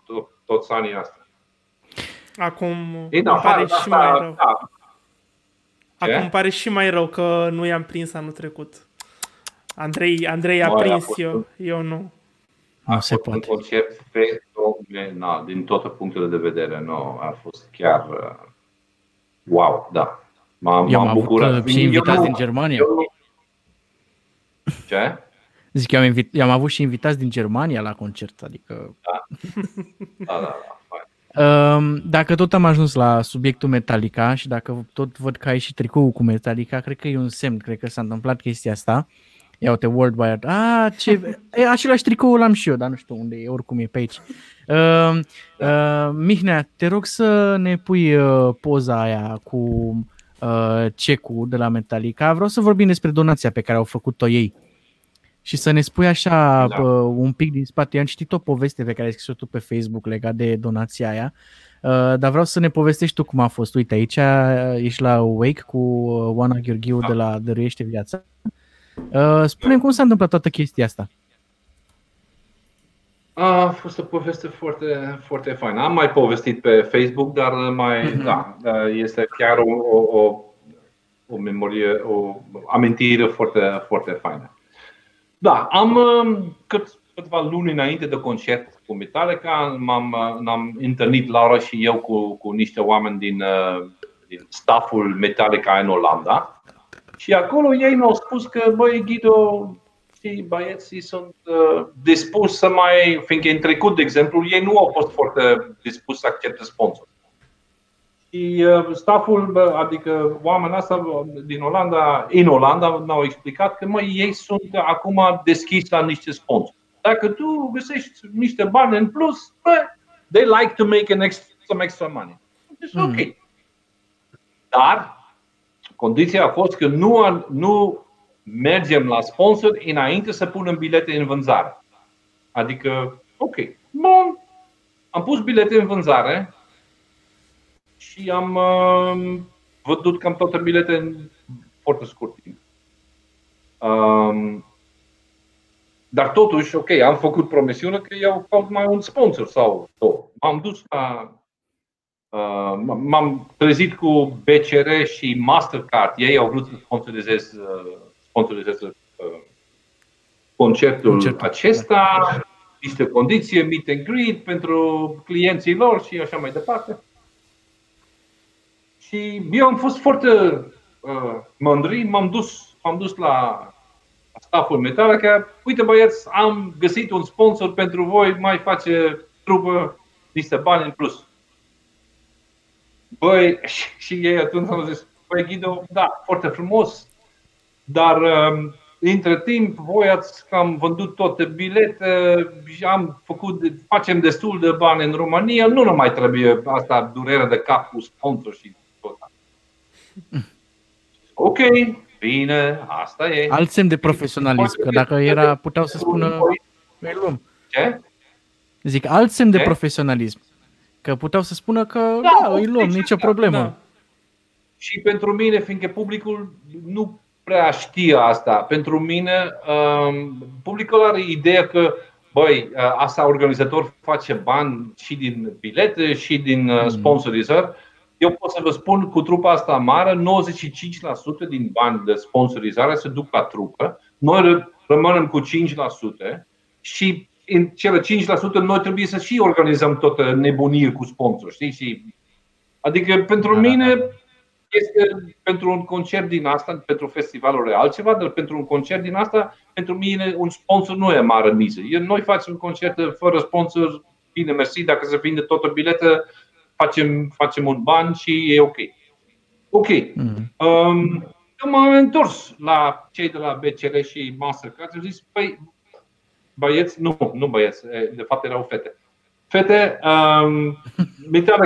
toți anii astea. Acum Ei, da, pare da, și da, mai rău. Da. Acum pare și mai rău că nu i-am prins anul trecut. Andrei, Andrei a Bă, prins, a eu, eu nu. Nu se poate. Un concert fenomenal, din toate punctele de vedere. Nu, a fost chiar uh, wow, da. M-am, eu m-am bucurat. și invitați eu, din Germania. Eu, ce? Zic, eu am, invit, eu am avut și invitați din Germania la concert, adică... Da, da, da. da. Um, dacă tot am ajuns la subiectul Metallica și dacă tot văd că ai și tricou cu Metallica, cred că e un semn, cred că s-a întâmplat chestia asta. Ia uite, World Wide. Ah, ce... E, același tricou l-am și eu, dar nu știu unde e, oricum e pe aici. Uh, uh, Mihnea, te rog să ne pui uh, poza aia cu uh, cecul de la Metallica. Vreau să vorbim despre donația pe care au făcut-o ei. Și să ne spui așa da. uh, un pic din spate. Eu am citit o poveste pe care ai scris-o tu pe Facebook legat de donația aia. Uh, dar vreau să ne povestești tu cum a fost. Uite, aici ești la Wake cu Oana Gheorghiu da. de la Dăruiește Viața. Uh, spune cum s-a întâmplat toată chestia asta. A fost o poveste foarte, foarte faină. Am mai povestit pe Facebook, dar mai, mm-hmm. da, este chiar o, o, o, o memorie, o amintire foarte, foarte faină. Da, am um, cât, câteva luni înainte de concert cu Metallica, m-am, am întâlnit Laura și eu cu, cu niște oameni din, uh, din stafful Metallica în Olanda. Și acolo ei mi-au spus că, băi, Guido, știi, băieții sunt uh, dispuși să mai, fiindcă în trecut, de exemplu, ei nu au fost foarte dispuși să accepte sponsor. Și uh, stafful, adică oamenii ăsta din Olanda, în Olanda, ne-au explicat că măi, ei sunt acum deschiși la niște sponsori. Dacă tu găsești niște bani în plus, bă, they like to make an extra, some extra money. Deci, mm. ok. Dar condiția a fost că nu, nu mergem la sponsor înainte să punem bilete în vânzare. Adică, ok, bun, am pus bilete în vânzare și am uh, văzut cam toate bilete în foarte scurt timp. Um, dar totuși, ok, am făcut promisiune că eu caut mai un sponsor sau două. M-am dus la. Uh, m-am trezit cu BCR și Mastercard. Ei au vrut să sponsorizez, uh, sponsorizez uh, concertul, concertul acesta, niște condiții, meet and greet pentru clienții lor și așa mai departe. Și eu am fost foarte uh, mândri, m-am dus, m-am dus la stafful Metallica. Uite băieți, am găsit un sponsor pentru voi, mai face trupă niște bani în plus. Băi, și, și ei atunci au zis, băi Ghido, da, foarte frumos, dar uh, între timp voi ați cam vândut toate bilete și am făcut, facem destul de bani în România, nu ne mai trebuie asta durerea de cap cu sponsor și Ok, bine, asta e. Alt semn de profesionalism, că dacă era, puteau să spună, noi luăm. Ce? Zic, alt semn de profesionalism. Că puteau să spună că da, da îi luăm, nicio problemă. Da. Și pentru mine, fiindcă publicul nu prea știe asta, pentru mine, um, publicul are ideea că băi, uh, asta organizator face bani și din bilete și din uh, mm. sponsorizări. Mm eu pot să vă spun cu trupa asta mare, 95% din bani de sponsorizare se duc la trupă. Noi rămânem cu 5% și în cele 5% noi trebuie să și organizăm toată nebunie cu sponsor. Știi? Și, adică pentru da, da, mine, este pentru un concert din asta, pentru festivalul e altceva, dar pentru un concert din asta, pentru mine un sponsor nu e mare miză. Noi facem un concert fără sponsor, bine, mersi, dacă se vinde tot o biletă, facem, facem un ban și e ok. Ok. Mm. Um, m-am întors la cei de la BCR și Mastercard și am zis, păi, băieți, nu, nu băieți, de fapt erau fete. Fete, um,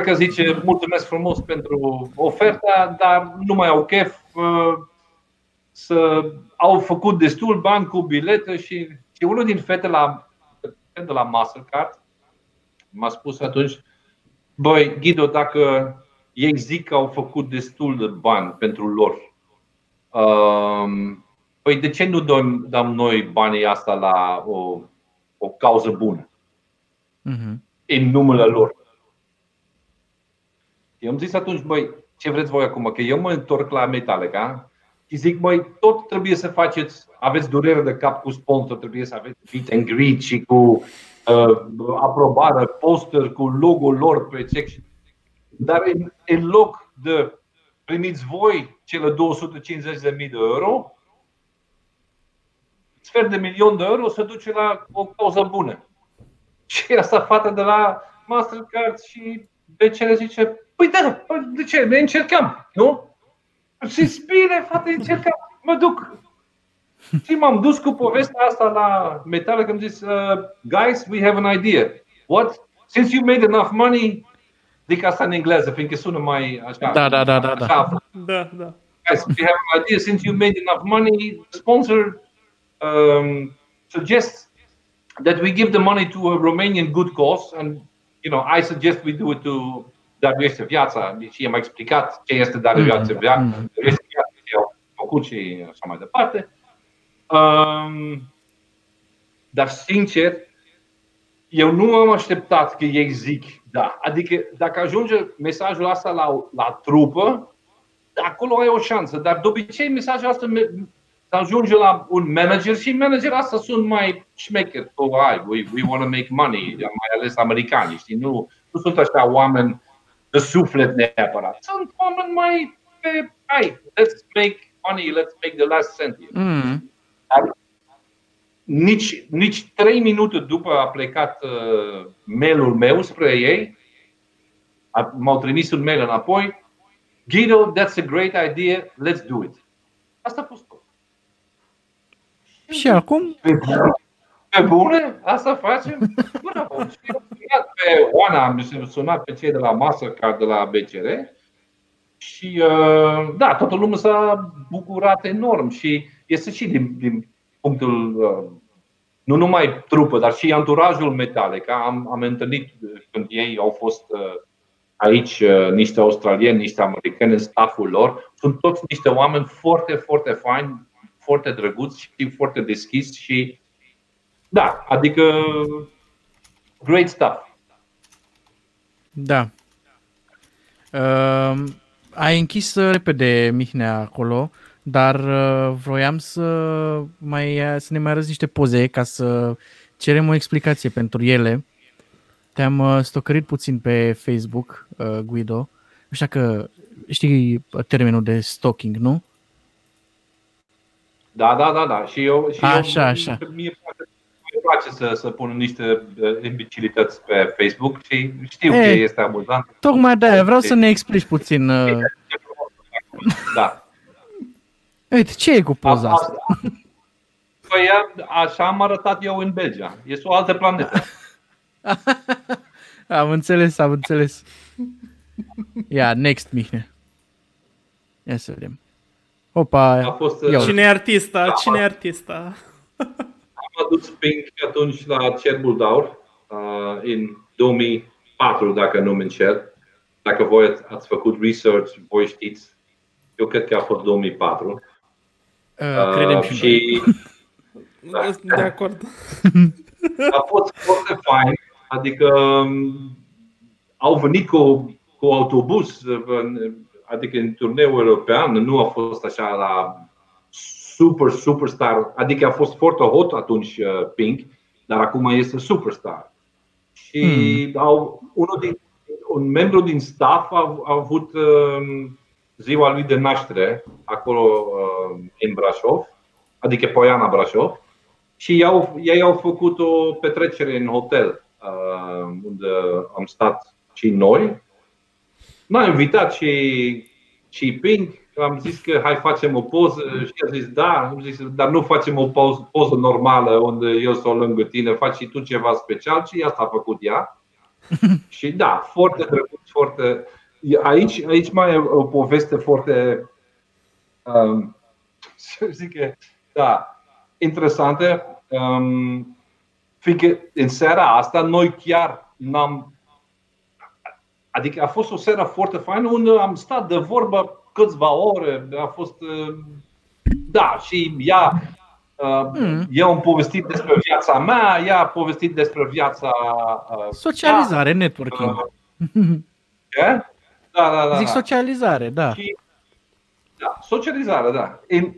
că zice mulțumesc frumos pentru oferta, dar nu mai au chef uh, să au făcut destul bani cu bilete și, și unul din fete la, de la Mastercard m-a spus atunci, băi, Ghido, dacă ei zic că au făcut destul de bani pentru lor, um, păi de ce nu dăm, dăm noi banii asta la o, o cauză bună? Uh-huh în numele lor. Eu am zis atunci, băi, ce vreți voi acum? Că eu mă întorc la Metallica și zic, băi, tot trebuie să faceți, aveți durere de cap cu sponsor, trebuie să aveți meet and greet și cu uh, aprobare, poster cu logo-ul lor pe check. Dar în, în loc de primiți voi cele 250.000 de euro, sfert de milion de euro se duce la o cauză bună. Și asta fata de la Mastercard și BCR zice, păi da, păi de ce? Ne încercăm, nu? Și bine, fata, încercăm, mă duc. Și m-am dus cu povestea asta la Metallica, că am zis, uh, guys, we have an idea. What? Since you made enough money, zic asta în engleză, fiindcă sună mai așa. Da, da, da, da. Da, da. da. Guys, we have an idea. Since you made enough money, sponsor um, suggests that we give the money to a Romanian good cause and you know, I suggest we do it to Daruiește Viața și i-am explicat ce este Daruiește mm. Viața, mm. Daruiește Viața ce au făcut și așa mai departe. Um, dar sincer, eu nu am așteptat că ei zic da. Adică dacă ajunge mesajul ăsta la, la trupă, acolo ai o șansă. Dar de obicei mesajul ăsta să ajunge la un manager și manager asta sunt mai șmecher. Oh, hai, we, we want to make money, mai ales americani, știi? Nu, nu sunt așa oameni de suflet neapărat. Sunt oameni mai pe, hai, let's make money, let's make the last cent. Mm. nici, nici trei minute după a plecat uh, mailul meu spre ei, m-au trimis un mail înapoi, Guido, that's a great idea, let's do it. Asta a fost tot. Și acum? Pe bune? Asta facem? Bravo! Și am pe Oana, am sunat pe cei de la Mastercard, de la BCR și uh, da, toată lumea s-a bucurat enorm și este și din, din punctul uh, nu numai trupă, dar și anturajul Metallica. Am, am întâlnit când ei au fost uh, aici niște australieni, niște americani în stafful lor. Sunt toți niște oameni foarte, foarte faini, foarte drăguț și foarte deschis și da, adică great stuff. Da. Uh, ai închis uh, repede Mihnea acolo, dar uh, vroiam să mai uh, să ne mai arăți niște poze ca să cerem o explicație pentru ele. Te-am uh, stocărit puțin pe Facebook, uh, Guido. Așa că știi termenul de stalking, nu? Da, da, da, da. Și eu, și așa, eu, așa. Mie îmi place să, să pun niște uh, imbecilități pe Facebook și știu Ei, că este amuzant. Tocmai de vreau să ne explici puțin. Uh... Da. Uite, ce e cu poza asta? Păi așa am arătat eu în Belgia. Este o altă planetă. am înțeles, am înțeles. Ia, next, Mihne. Ia să vedem. Opa, a fost, uh, Cine e artista? Da, Cine e artista? Am adus Pink atunci la Cerbul Daur uh, în 2004, dacă nu mă înșel. Dacă voi ați făcut research, voi știți. Eu cred că a fost 2004. Uh, credem și, și da. De acord. A fost foarte fain. Adică um, au venit cu, cu autobuz adică în turneul european nu a fost așa la super, superstar, adică a fost foarte hot atunci uh, Pink, dar acum este superstar. Și hmm. au, unul din, un membru din staff a, a avut um, ziua lui de naștere acolo uh, în Brașov, adică Poiana Brașov, și ei au, ei au făcut o petrecere în hotel uh, unde am stat și noi. M-a invitat și, și Pink, am zis că hai facem o poză și a zis da, am zis, dar nu facem o poză, poză normală unde eu sunt lângă tine, faci și tu ceva special și asta a făcut ea. și da, foarte drăguț, foarte. Aici, aici mai e o poveste foarte. Um, să zic că, da, interesantă. Um, fiindcă în seara asta noi chiar n-am. Adică a fost o seară foarte faină unde am stat de vorbă câțiva ore. A fost. Da, și ea Mm. Eu am povestit despre viața mea, ea a povestit despre viața. Socializare, ea. networking. Ce? Da, da, da. Zic da. socializare, da. Și, da, socializare, da. În,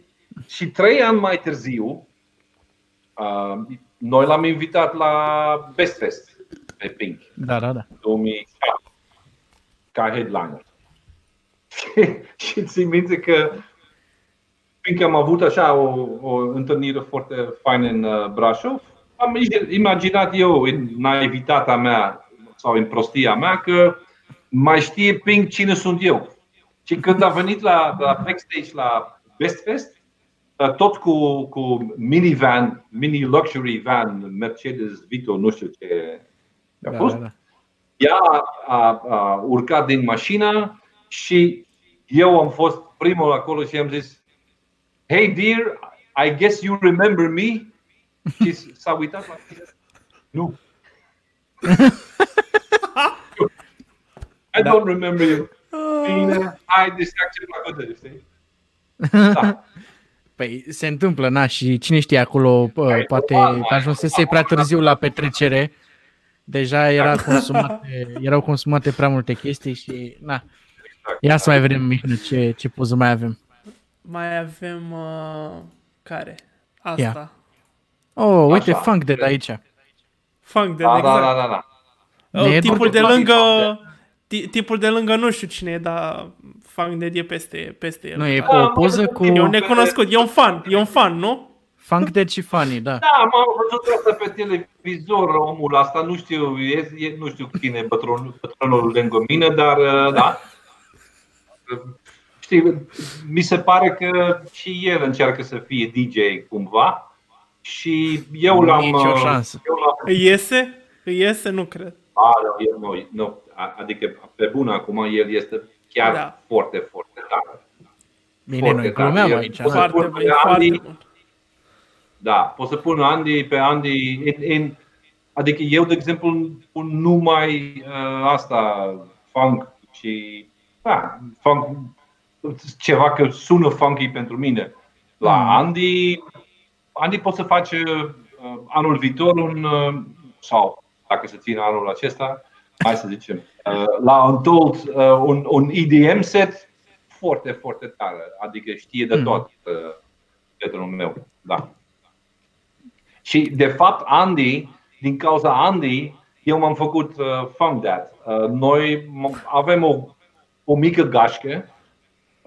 și trei ani mai târziu, uh, noi l-am invitat la Best Fest pe Pink. Da, da, da. 2007 ca headliner. și țin minte că fiindcă am avut așa o, o întâlnire foarte faină în uh, Brașov, am imaginat eu în naivitatea mea sau în prostia mea că mai știe Pink cine sunt eu. Și când a venit la, la backstage la Best Fest, uh, tot cu, cu minivan, mini luxury van, Mercedes Vito, nu știu ce a da, fost, da, da. Ea a, a, a urcat din mașină și eu am fost primul acolo și am zis Hey dear, I guess you remember me? Și s-a uitat la mine. Nu. I don't remember you. Bine, hai distracție plăcută, știi? Da. Păi se întâmplă, na, și cine știe acolo, pă, poate ajunsese prea târziu la petrecere, deja era consumate, erau consumate prea multe chestii și, na, ia să mai vedem, Mihnă, ce, ce poză mai avem. Mai avem, uh, care? Asta. Yeah. Oh, uite, Așa. Funk de aici. Funk de da, da, exact. da, da, da. Oh, tipul de lângă tipul de lângă nu știu cine e, dar Funk de e peste, peste el. Nu, e da, o poză cu... E un necunoscut, e un fan, e un fan, nu? Funk de și funny, da. Da, m-am văzut asta pe televizor, omul asta, nu știu, e, e, nu știu cine e bătrânul, bătrânul lângă mine, dar uh, da. Știi, mi se pare că și el încearcă să fie DJ cumva și eu l-am... Nici o uh, șansă. Eu l-am... Iese? Iese? Nu cred. A, nu, nu, nu, adică pe bun acum el este chiar da. foarte, foarte tare. Bine, noi glumeam aici. Foarte, bun, foarte bun. Da, pot să pun Andy pe Andy în, în, Adică eu, de exemplu, pun numai uh, asta, funk și da, funk ceva că sună funky pentru mine. La mm. Andy, Andy poate să face uh, anul viitor un, uh, sau dacă se ține anul acesta, hai să zicem, uh, la Untold uh, un, un EDM set foarte, foarte tare, adică știe de mm. tot uh, prietenul meu. Da. Și de fapt Andy, din cauza Andy, eu m-am făcut uh, Funk Dad. Uh, noi avem o, o mică gașcă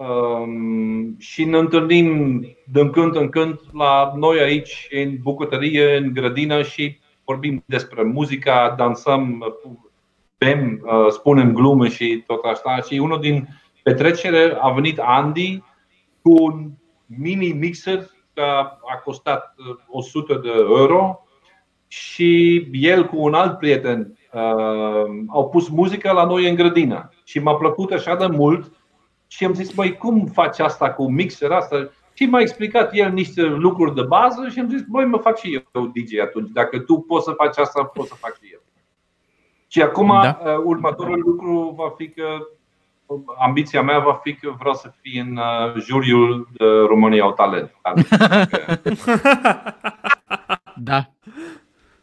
Um, și ne întâlnim din când în când la noi aici în bucătărie, în grădină și vorbim despre muzica, dansăm, bem, uh, spunem glume și tot asta. Și unul din petrecere a venit Andy cu un mini mixer care a costat 100 uh, de euro și el cu un alt prieten uh, au pus muzica la noi în grădină. Și m-a plăcut așa de mult și am zis, băi, cum faci asta cu mixer asta? Și m-a explicat el niște lucruri de bază și am zis, băi, mă fac și eu DJ atunci. Dacă tu poți să faci asta, pot să fac și eu. Și acum da. Uh, următorul lucru va fi că ambiția mea va fi că vreau să fii în uh, juriul de România au talent. da.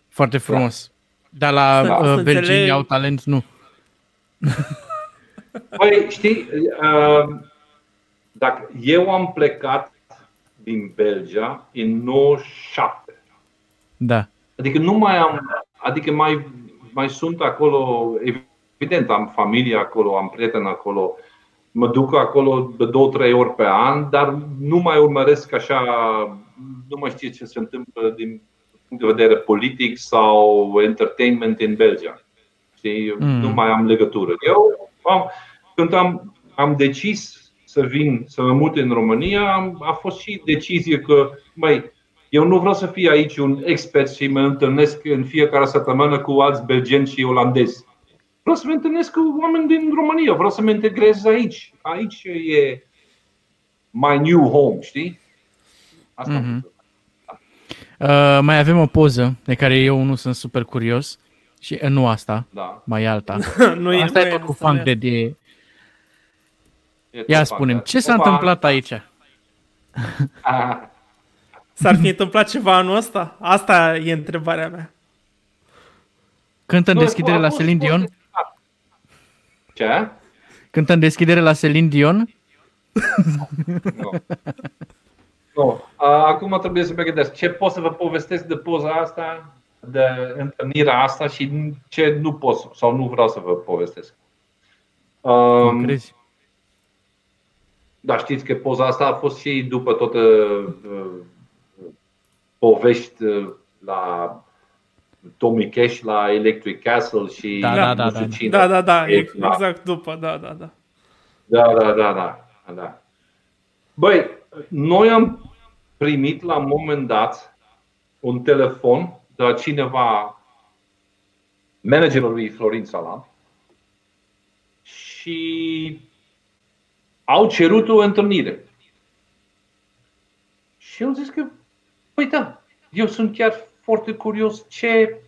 Foarte frumos. Dar la da. uh, Virginia au talent nu. Păi, știi, uh, dacă eu am plecat din Belgia în 97. Da. Adică nu mai am, adică mai, mai sunt acolo, evident am familie acolo, am prieteni acolo, mă duc acolo de două, trei ori pe an, dar nu mai urmăresc așa, nu mai știu ce se întâmplă din punct de vedere politic sau entertainment în Belgia. Și mm. nu mai am legătură. Eu am, când am, am decis să vin, să mă mut în România, am, a fost și decizie că, mai eu nu vreau să fiu aici un expert și mă întâlnesc în fiecare săptămână cu alți belgeni și olandezi. Vreau să mă întâlnesc cu oameni din România, vreau să mă integrez aici. Aici e my new home, știi? Asta mm-hmm. uh, mai avem o poză de care eu nu sunt super curios și uh, nu asta, da. mai alta. nu e, asta nu e tot cu funk de, de... Ia spunem, ce s-a Opa. întâmplat aici? Ah, S-ar fi întâmplat ceva anul ăsta? Asta e întrebarea mea. Cântă în nu, deschidere a la fost- Celine Dion? Ce? Cântă în deschidere la Celine Dion? Nu. Nu. A, Acum trebuie să mă gândesc ce pot să vă povestesc de poza asta, de întâlnirea asta și ce nu pot sau nu vreau să vă povestesc. Um, Um, crezi? Da, știți că poza asta a fost și după toată uh, povești uh, la Tommy Cash la Electric Castle și Da, da, nu da, știu da. cine. Da, da, da, Exact. exact după, da, da, da. Da, da, da, da, da. Băi, noi am primit la un moment dat un telefon de la cineva, managerul lui Florin Salam, și au cerut o întâlnire. Și eu am zis că, păi da, eu sunt chiar foarte curios ce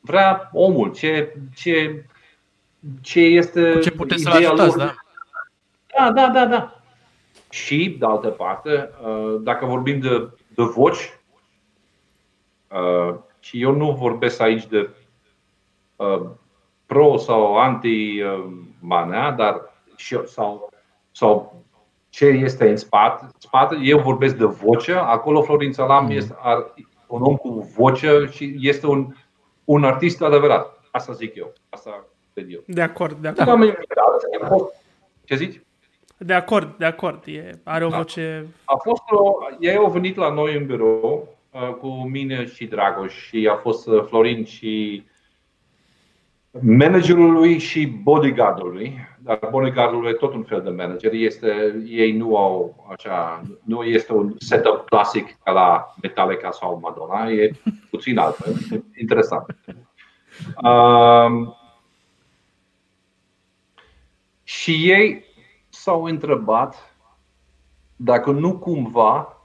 vrea omul, ce, ce, ce este Cu ce puteți să-l ideea ajutați, lor. da? Da, da, da, da. Și, de altă parte, uh, dacă vorbim de, de voci, uh, și eu nu vorbesc aici de uh, pro sau anti-manea, dar și, sau, sau ce este în spate, spate, eu vorbesc de voce, acolo Florin Salam Mhm. este ar, un om cu voce și este un, un artist adevărat. Asta zic eu, asta cred eu. De acord, de Da. acord. Am invitat, a fost- Ce zici? De acord, de acord. E, are o Da. voce... A fost o, ei au venit la noi în birou uh, cu mine și Dragoș și a fost uh, Florin și managerul lui și bodyguardul lui. Dar bodyguardul e tot un fel de manager. Este, ei nu au așa, nu este un setup clasic ca la Metallica sau Madonna, e puțin altfel. E interesant. Um, și ei s-au întrebat dacă nu cumva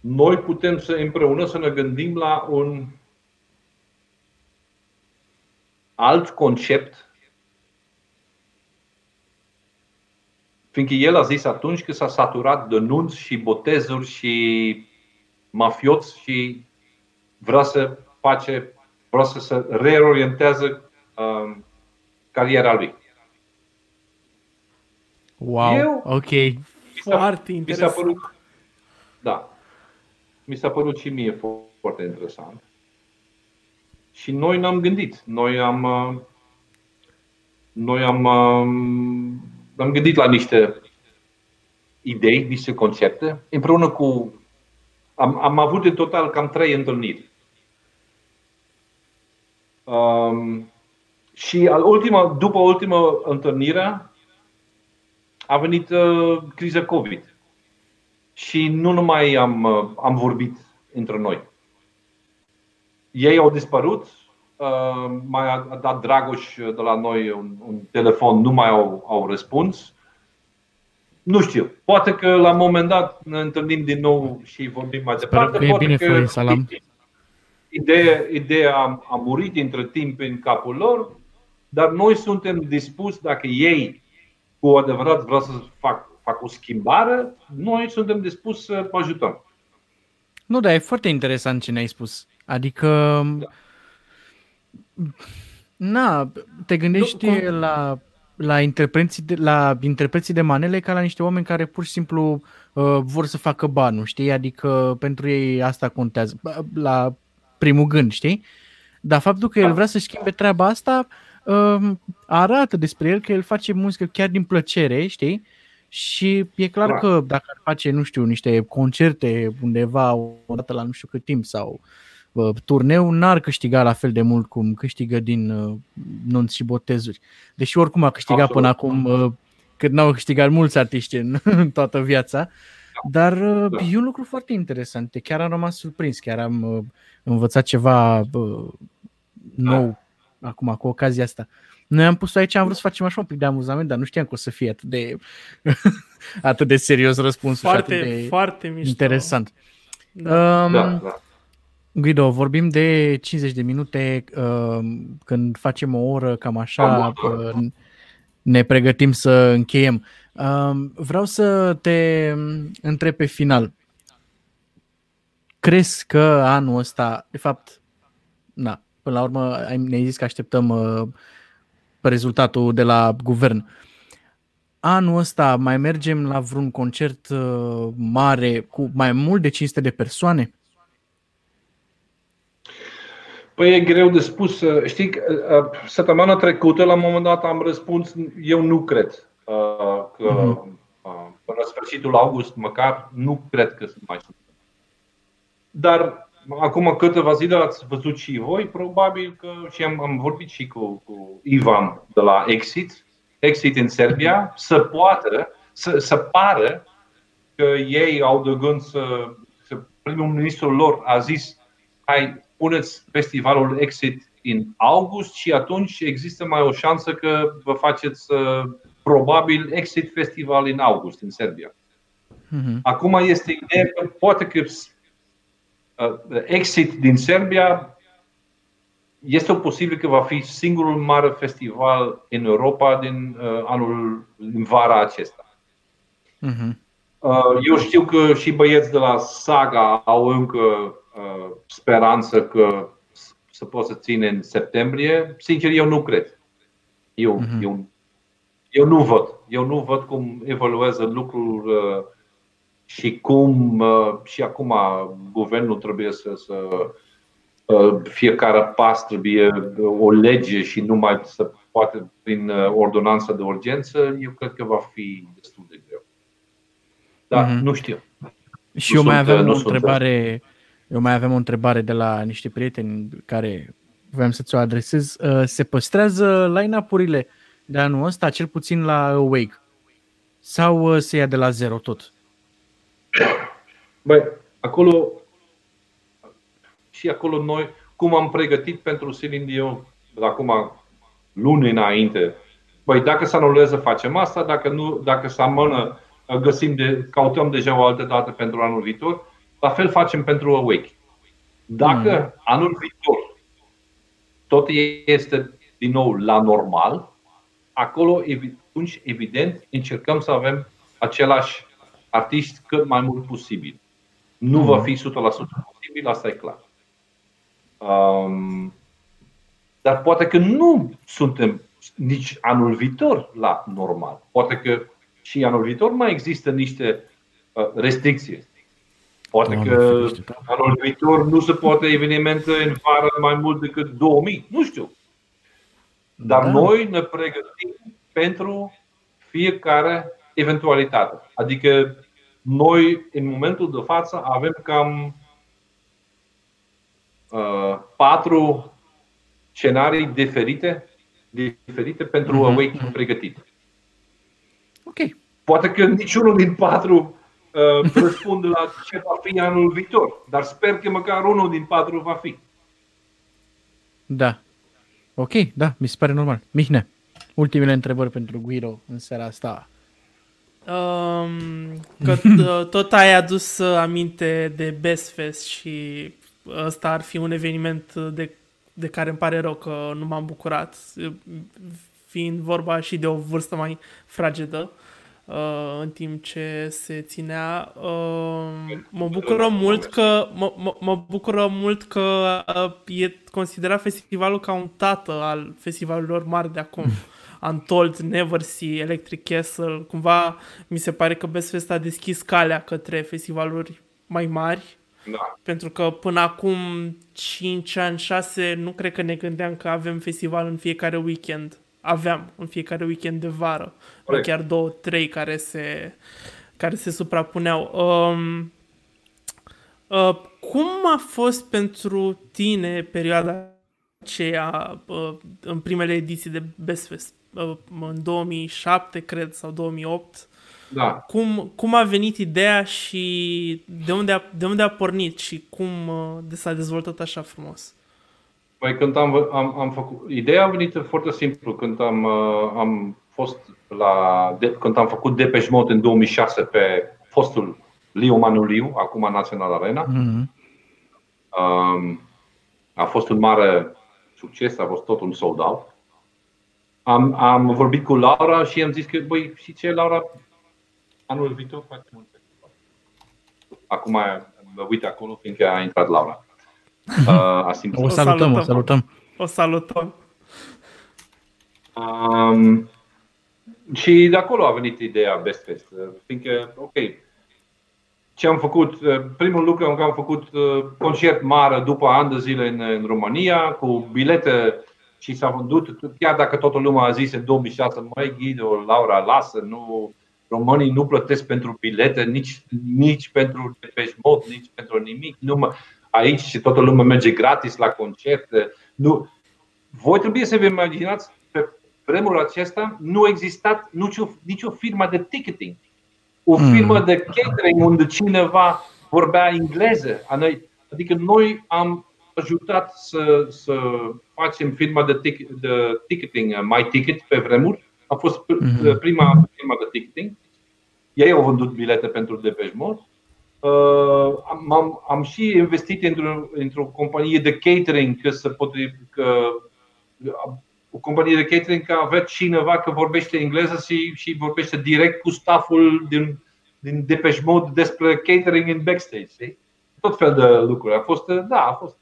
noi putem să împreună să ne gândim la un alt concept fiindcă el a zis atunci că s-a saturat de nunți și botezuri și mafioți și vrea să face, vrea să se reorientează um, cariera lui. Wow, Eu- ok. Mi s-a- Foarte mi s-a interesant. părut, da, mi s-a părut și mie fo- foarte interesant. Și noi ne-am gândit. Noi am, uh, noi am, um, am gândit la niște idei, niște concepte, împreună cu. Am, am avut în total cam trei întâlniri. Um, și al ultima, după ultima întâlnire, a venit uh, criza COVID. Și nu numai am, uh, am vorbit între noi. Ei au dispărut, uh, mai a, a dat Dragoș de la noi un, un telefon, nu mai au, au răspuns. Nu știu, poate că la un moment dat ne întâlnim din nou și vorbim mai departe. că e poate bine, că Florin Salam. Ideea, ideea a, a murit între timp în capul lor, dar noi suntem dispuși, dacă ei cu adevărat vreau să fac, fac o schimbare, noi suntem dispuși să ajutăm. Nu, dar e foarte interesant ce ne-ai spus. Adică, Da. na, te gândești Nu, cum- la, la, interpreții de, la interpreții de manele ca la niște oameni care pur și simplu uh, vor să facă banul, știi? Adică pentru ei asta contează, Bă, la primul gând, știi? Dar faptul că el Da. vrea să schimbe treaba asta, uh, arată despre el că el face muzică chiar din plăcere, știi? Și e clar Da. că dacă ar face, nu știu, niște concerte undeva o dată la nu știu cât timp sau uh, turneu, n-ar câștiga la fel de mult cum câștigă din uh, nunți și botezuri. Deși oricum a câștigat Absolut. până acum uh, cât n-au câștigat mulți artiști în, în toată viața. Dar uh, Da. e un lucru foarte interesant. Chiar am rămas surprins, chiar am uh, învățat ceva uh, nou acum cu ocazia asta. Noi am pus aici, am vrut să facem așa un pic de amuzament, dar nu știam că o să fie atât de atât de serios răspunsul și Foarte, atât de foarte mișto. interesant. Da. Um, Da, da. Guido, vorbim de 50 de minute, um, când facem o oră, cam așa, Cam o oră. uh, ne pregătim să încheiem. Um, Vreau să te întreb pe final. Crezi că anul ăsta, de fapt, na, până la urmă ai- ne-ai zis că așteptăm uh, rezultatul de la guvern. Anul ăsta mai mergem la vreun concert uh, mare cu mai mult de 500 de persoane? Păi e greu de spus. Știi, că, uh, săptămâna trecută, la un moment dat, am răspuns, eu nu cred uh, că Mhm. uh, până la sfârșitul august, măcar, nu cred că sunt mai sunt. Dar acum câteva zile ați văzut și voi, probabil că și am, am vorbit și cu, cu Ivan de la Exit, Exit în Serbia, să poată, să, să pară că ei au de gând să, să primul ministru lor a zis hai, puneți festivalul Exit în august și atunci există mai o șansă că vă faceți uh, probabil Exit Festival în august în Serbia. Mhm. Acum este ideea că poate că uh, Exit din Serbia este posibil că va fi singurul mare festival în Europa din uh, anul din vara acesta. Mhm. Uh, Eu știu că și băieți de la Saga au încă uh, speranță că s- să pot să ține în septembrie. Sincer, eu nu cred. Eu, Mhm. eu, eu nu văd. Eu nu văd cum evoluează lucrul uh, și cum uh, și acum guvernul trebuie să, să uh, fiecare pas trebuie o lege și nu mai să poate prin uh, ordonanță de urgență, eu cred că va fi destul de greu. Dar Mhm. nu știu. Și Nu eu mai sunt, aveam nu o sunt, întrebare, eu mai aveam o întrebare de la niște prieteni care voiam să ți-o adresez. Uh, Se păstrează line-up-urile de anul ăsta, cel puțin la Awake? Sau uh, se ia de la zero tot? Băi, acolo și acolo noi, cum am pregătit pentru Celine Dion de acum luni înainte. Băi, dacă se anulează, facem asta, dacă nu, dacă se amână, găsim de, cautăm deja o altă dată pentru anul viitor. La fel facem pentru Awake. Dacă Mm. anul viitor tot este din nou la normal, acolo evi- atunci evident încercăm să avem același artiști cât mai mult posibil. Nu va fi 100% posibil, asta e clar. Um, dar poate că nu suntem nici anul viitor la normal. Poate că și anul viitor mai există niște uh, restricții. Poate Doamne că ferește, da. anul viitor nu se poate evenimente în vară mai mult decât 2000. Nu știu. Dar Da. noi ne pregătim pentru fiecare eventualitate. Adică noi, în momentul de față, avem cam uh, patru scenarii diferite, diferite pentru Mhm, Awake mhm. pregătit. Ok. Poate că niciunul din patru uh, răspunde la ce va fi anul viitor, dar sper că măcar unul din patru va fi. Da. Ok, da, mi se pare normal. Mihnea, ultimele întrebări pentru Guido în seara asta. Um, că t- tot ai adus uh, aminte de Best Fest și ăsta ar fi un eveniment de, de care îmi pare rău că nu m-am bucurat, fiind vorba și de o vârstă mai fragedă uh, în timp ce se ținea. Uh, mă bucură mult că mă, mă, mă bucură mult că uh, e considerat festivalul ca un tată al festivalurilor mari de acum. Untold, Neversea, Electric Castle, cumva mi se pare că Best Fest a deschis calea către festivaluri mai mari Da. Pentru că până acum 5 ani, 6, nu cred că ne gândeam că avem festival în fiecare weekend. Aveam în fiecare weekend de vară. Corect. Chiar două, trei care se, care se suprapuneau. Um, uh, cum a fost pentru tine perioada aceea uh, în primele ediții de Best Fest? Uh, în 2007, cred, sau 2008? Da. Cum, cum a venit ideea și de unde a, de unde a pornit și cum uh, de s-a dezvoltat așa frumos? Păi când am, am, am făcut. Ideea a venit foarte simplu. Când am, uh, am fost la. De, când am făcut Depeche Mode în 2006 pe fostul Liu Manuliu, acum Național Arena. Mhm. Um, a fost un mare succes, a fost tot un sold out. Am, am vorbit cu Laura și am zis că, băi, și ce, Laura, anul viitor facem un festival. Acum mă uit acolo, fiindcă a intrat Laura. Uh, a simțit. O salutăm, o salutăm. salutăm. O salutăm! Um, și de acolo a venit ideea Best Fest, uh, fiindcă, ok, ce am făcut, uh, primul lucru că am făcut uh, concert mare după ani de zile în, în România, cu bilete și s-a vândut, chiar dacă toată lumea a zis în 2006, mai Ghido, Laura, lasă, nu, românii nu plătesc pentru bilete, nici, nici pentru Depeche Mode, nici pentru nimic. Nu mă, aici și toată lumea merge gratis la concerte. Nu. Voi trebuie să vă imaginați, pe vremul acesta nu a existat nicio, nicio firmă de ticketing. O Mm. firmă de catering unde cineva vorbea engleză. A noi- Adică noi am ajutat să, să facem firma de, tic, de ticketing, uh, My Ticket pe vremuri. A fost pr- Mhm. prima firmă de ticketing. Ei au vândut bilete pentru Depeche Mode. Uh, am, am, am și investit într-o, într-o companie de catering că să pot, că, o companie de catering că avea cineva că vorbește engleză și, și vorbește direct cu stafful din, din Depeche Mode despre catering în backstage. Știi? Tot fel de lucruri. A fost, da, a fost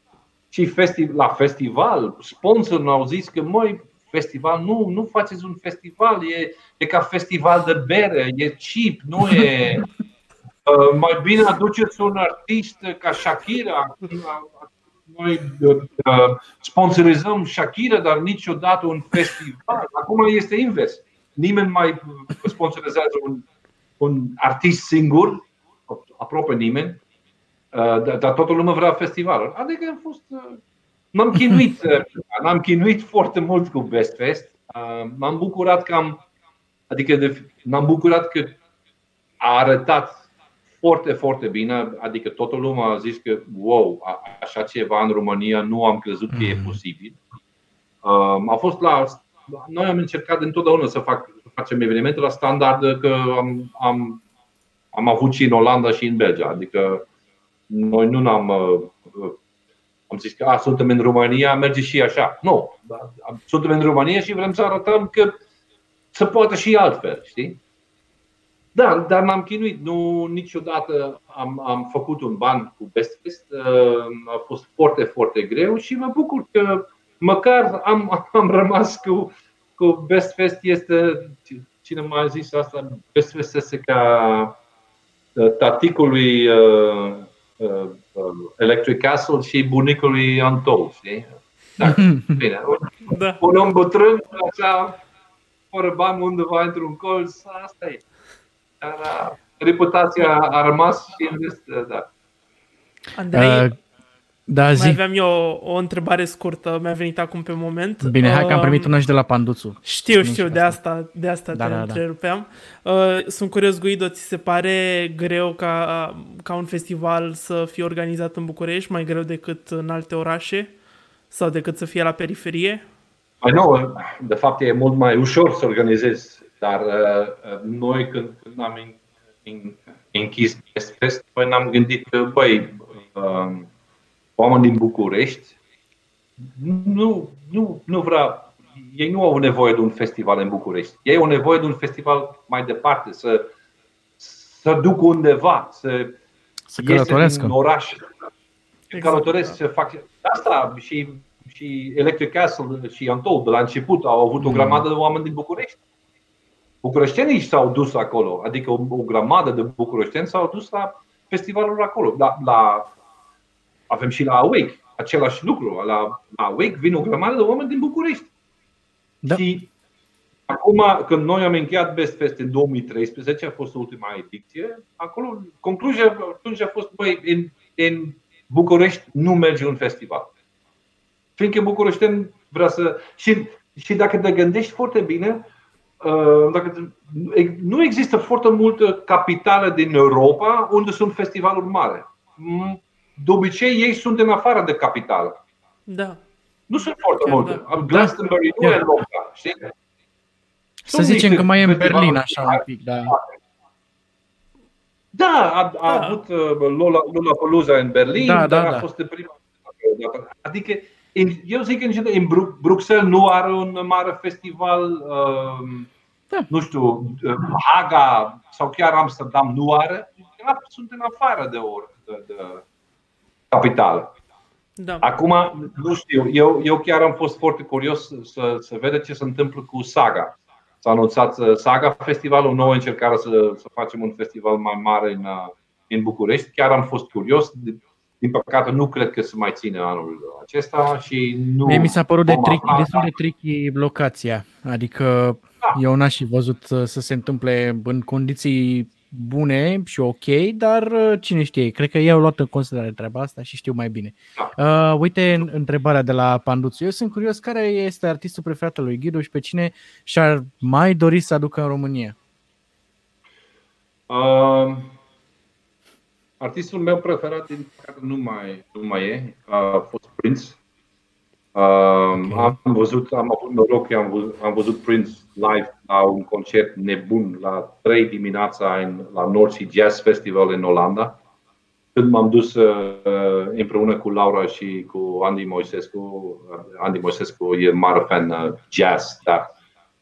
și festi- la festival, sponsorul au zis că măi, festival, nu, nu faceți un festival, e, e ca festival de bere, e cheap, nu e. Uh, mai bine aduceți un artist ca Shakira. Noi uh, sponsorizăm Shakira, dar niciodată un festival. Acum este invers. Nimeni mai sponsorizează un, un artist singur, aproape nimeni, Uh, dar dar toată lumea vrea festivalul. Adică a fost. uh, M-am chinuit, uh, m-am chinuit foarte mult cu Best Fest. Uh, M-am bucurat că am. Adică de, m-am bucurat că a arătat foarte, foarte bine. Adică toată lumea a zis că, wow, a- așa ceva în România nu am crezut că e posibil. Uh, A fost la. Noi am încercat întotdeauna să, fac, să facem evenimente la standard, că am, am, am avut și în Olanda și în Belgia. Adică noi nu am uh, am zis că a, suntem în România, merge și așa. Nu, da, am- suntem în România și vrem să arătăm că se poate și altfel, știi? Da, dar m-am chinuit. Nu, niciodată am, am făcut un ban cu Best Fest. Uh, A fost foarte, foarte greu și mă bucur că măcar am, am rămas cu, cu Best Fest. Este, cine m-a zis asta? Best Fest este ca uh, taticului uh, uh, uh, Electric Castle și bunicului Untold, știi? Da, bine. Da. Un om bătrân, așa, fără bani undeva într-un colț, asta e. Dar uh, reputația a rămas și în rest, uh, da. Andrei, Uh, da, mai zi. aveam eu o, o întrebare scurtă, mi-a venit acum pe moment. Bine, hai că am Um, primit una și de la Panduțu. Știu, Nu știu, știu de asta. asta, de asta Da, te da, da. întrerupeam. Uh, sunt curios, Guido, ți se pare greu ca, ca un festival să fie organizat în București, mai greu decât în alte orașe? Sau decât să fie la periferie? Mai nou, de fapt, e mult mai ușor să organizezi, dar uh, uh, noi când, când am în, în, închis Best Fest, noi ne-am gândit că, băi, uh, oameni din București nu, nu, nu vrea, ei nu au nevoie de un festival în București. Ei au nevoie de un festival mai departe, să, să duc undeva, să Să iese călătorească. din oraș, Exact, călătoresc da. să fac asta și, și Electric Castle și Untold de la început au avut o grămadă de oameni din București. Bucureștenii s-au dus acolo, adică o, o grămadă de bucureșteni s-au dus la festivalul acolo. La, la avem și la Awake același lucru. La, la Awake vin o grămadă de oameni din București. Da. Și acum, când noi am încheiat Best Fest în 2013, a fost ultima ediție, acolo concluzia atunci a fost, băi, în, în București nu merge un festival. Fiindcă București vrea să. Și, și dacă te gândești foarte bine, uh, dacă, nu există foarte multă capitală din Europa unde sunt festivaluri mari. De obicei, ei sunt în afară de capitală. Da. Nu sunt foarte Chiar multe. Da. Glastonbury nu e loc, știi? Să zicem că mai e în Berlin așa un pic, da. Da, a, a da. avut uh, Lola, Lola Paluza în Berlin, da, dar da, a da. fost de prima Adică, eu zic în general, în Bruxelles nu are un mare festival, um, da. nu știu, uh, Haga sau chiar Amsterdam nu are, sunt în afară de, or, de, de capitală. Da. Acum, nu știu, eu, eu chiar am fost foarte curios să, să vedem ce se întâmplă cu Saga. S-a anunțat uh, Saga Festivalul, nouă încercare să, să facem un festival mai mare în, uh, în București. Chiar am fost curios. Din păcate, nu cred că se mai ține anul acesta și nu. Mie mi s-a părut de tricky, destul de tricky locația. Adică da. eu n-aș fi văzut să se întâmple în condiții bune și ok, dar uh, cine știe, cred că ei au luat în considerare treaba asta și știu mai bine. Da. Uh, uite întrebarea de la Panduțu. Eu sunt curios care este artistul preferat al lui Ghidu și pe cine și-ar mai dori să aducă în România? Uh, artistul meu preferat, din care nu mai, nu mai e, a fost Prince. Okay. Am văzut, am avut noroc, am văzut, am văzut Prince live la un concert nebun la 3 dimineața în, la North Sea Jazz Festival în Olanda. Când m-am dus uh, împreună cu Laura și cu Andy Moisescu, Andy Moisescu e mare fan uh, jazz, dar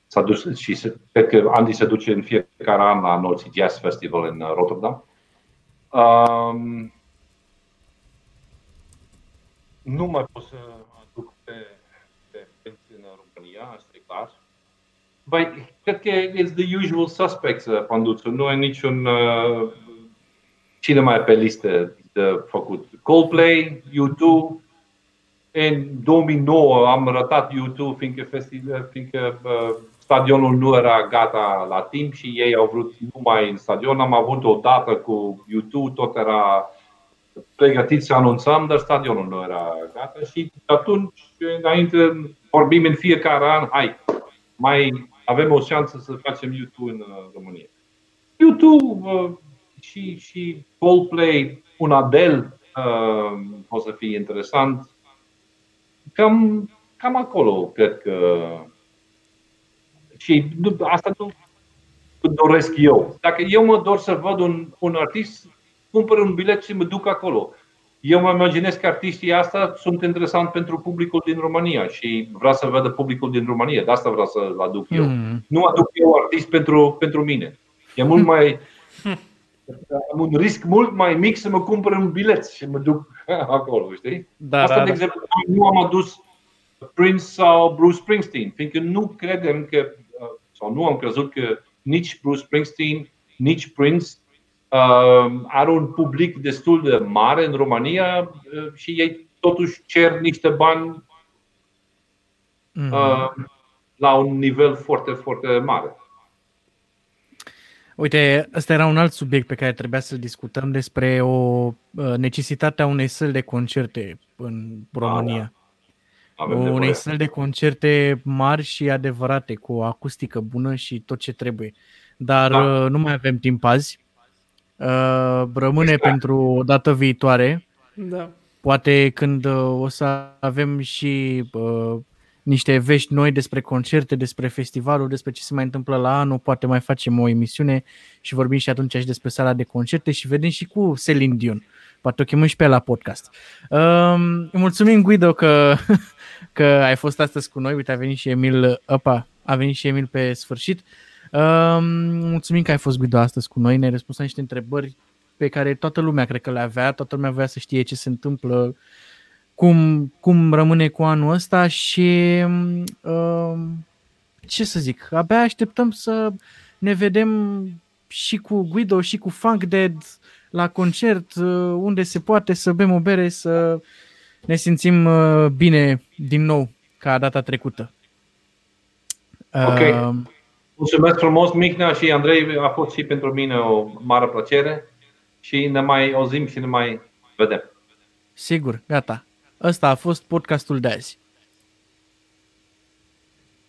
s-a dus și se, cred că Andy se duce în fiecare an la North Sea Jazz Festival în uh, Rotterdam. Um, nu mai pot să România, asta e clar. Băi, cred că e the usual suspects, uh, Panduțu. Nu e niciun... Uh, cine mai e pe listă de făcut? Coldplay, U2. În 2009 am ratat U2 fiindcă, festival, fiindcă uh, stadionul nu era gata la timp și ei au vrut numai în stadion. Am avut o dată cu U2, tot era pregătit să anunțăm, dar stadionul nu era gata și atunci, înainte, vorbim în fiecare an, hai, mai avem o șansă să facem YouTube în uh, România. YouTube uh, și, și Coldplay, un Adel uh, poate să fie interesant. Cam, cam acolo, cred că. Și asta nu doresc eu. Dacă eu mă dor să văd un, un artist, cumpăr un bilet și mă duc acolo. Eu mă imaginez că artiștii asta sunt interesant pentru publicul din România și vreau să vadă publicul din România. De asta vreau să-l aduc eu. Mm. Nu aduc eu artist pentru, pentru mine. E mult mai. Am un risc mult mai mic să mă cumpăr un bilet și mă duc acolo, știi? Da, asta, da, de da. exemplu, nu am adus Prince sau Bruce Springsteen, fiindcă nu credem că, sau nu am crezut că nici Bruce Springsteen, nici Prince Uh, are un public destul de mare în România uh, și ei totuși cer niște bani mm. la un nivel foarte, foarte mare. Uite, ăsta era un alt subiect pe care trebuia să-l discutăm despre o necesitatea unei săli de concerte în România. Ah, da. unei săli de concerte mari și adevărate, cu o acustică bună și tot ce trebuie. Dar da. nu mai avem timp azi. Uh, rămâne exact. pentru o dată viitoare. Da. Poate când uh, o să avem și uh, niște vești noi despre concerte, despre festivalul, despre ce se mai întâmplă la anul, poate mai facem o emisiune și vorbim și atunci și despre sala de concerte și vedem și cu Celine Dion. Poate o chemăm și pe la podcast. Uh, mulțumim, Guido, că, că ai fost astăzi cu noi. Uite, a venit și Emil, opa, a venit și Emil pe sfârșit. Uh, mulțumim că ai fost Guido astăzi cu noi, ne-ai răspuns la niște întrebări pe care toată lumea cred că le avea, toată lumea vrea să știe ce se întâmplă, cum, cum rămâne cu anul ăsta și uh, ce să zic, abia așteptăm să ne vedem și cu Guido și cu Funk Dead la concert, uh, unde se poate să bem o bere, să ne simțim uh, bine din nou ca data trecută. Ok. Uh, Mulțumesc frumos, Micnea și Andrei, a fost și pentru mine o mare plăcere și ne mai auzim și ne mai vedem. Sigur, gata. Ăsta a fost podcastul de azi.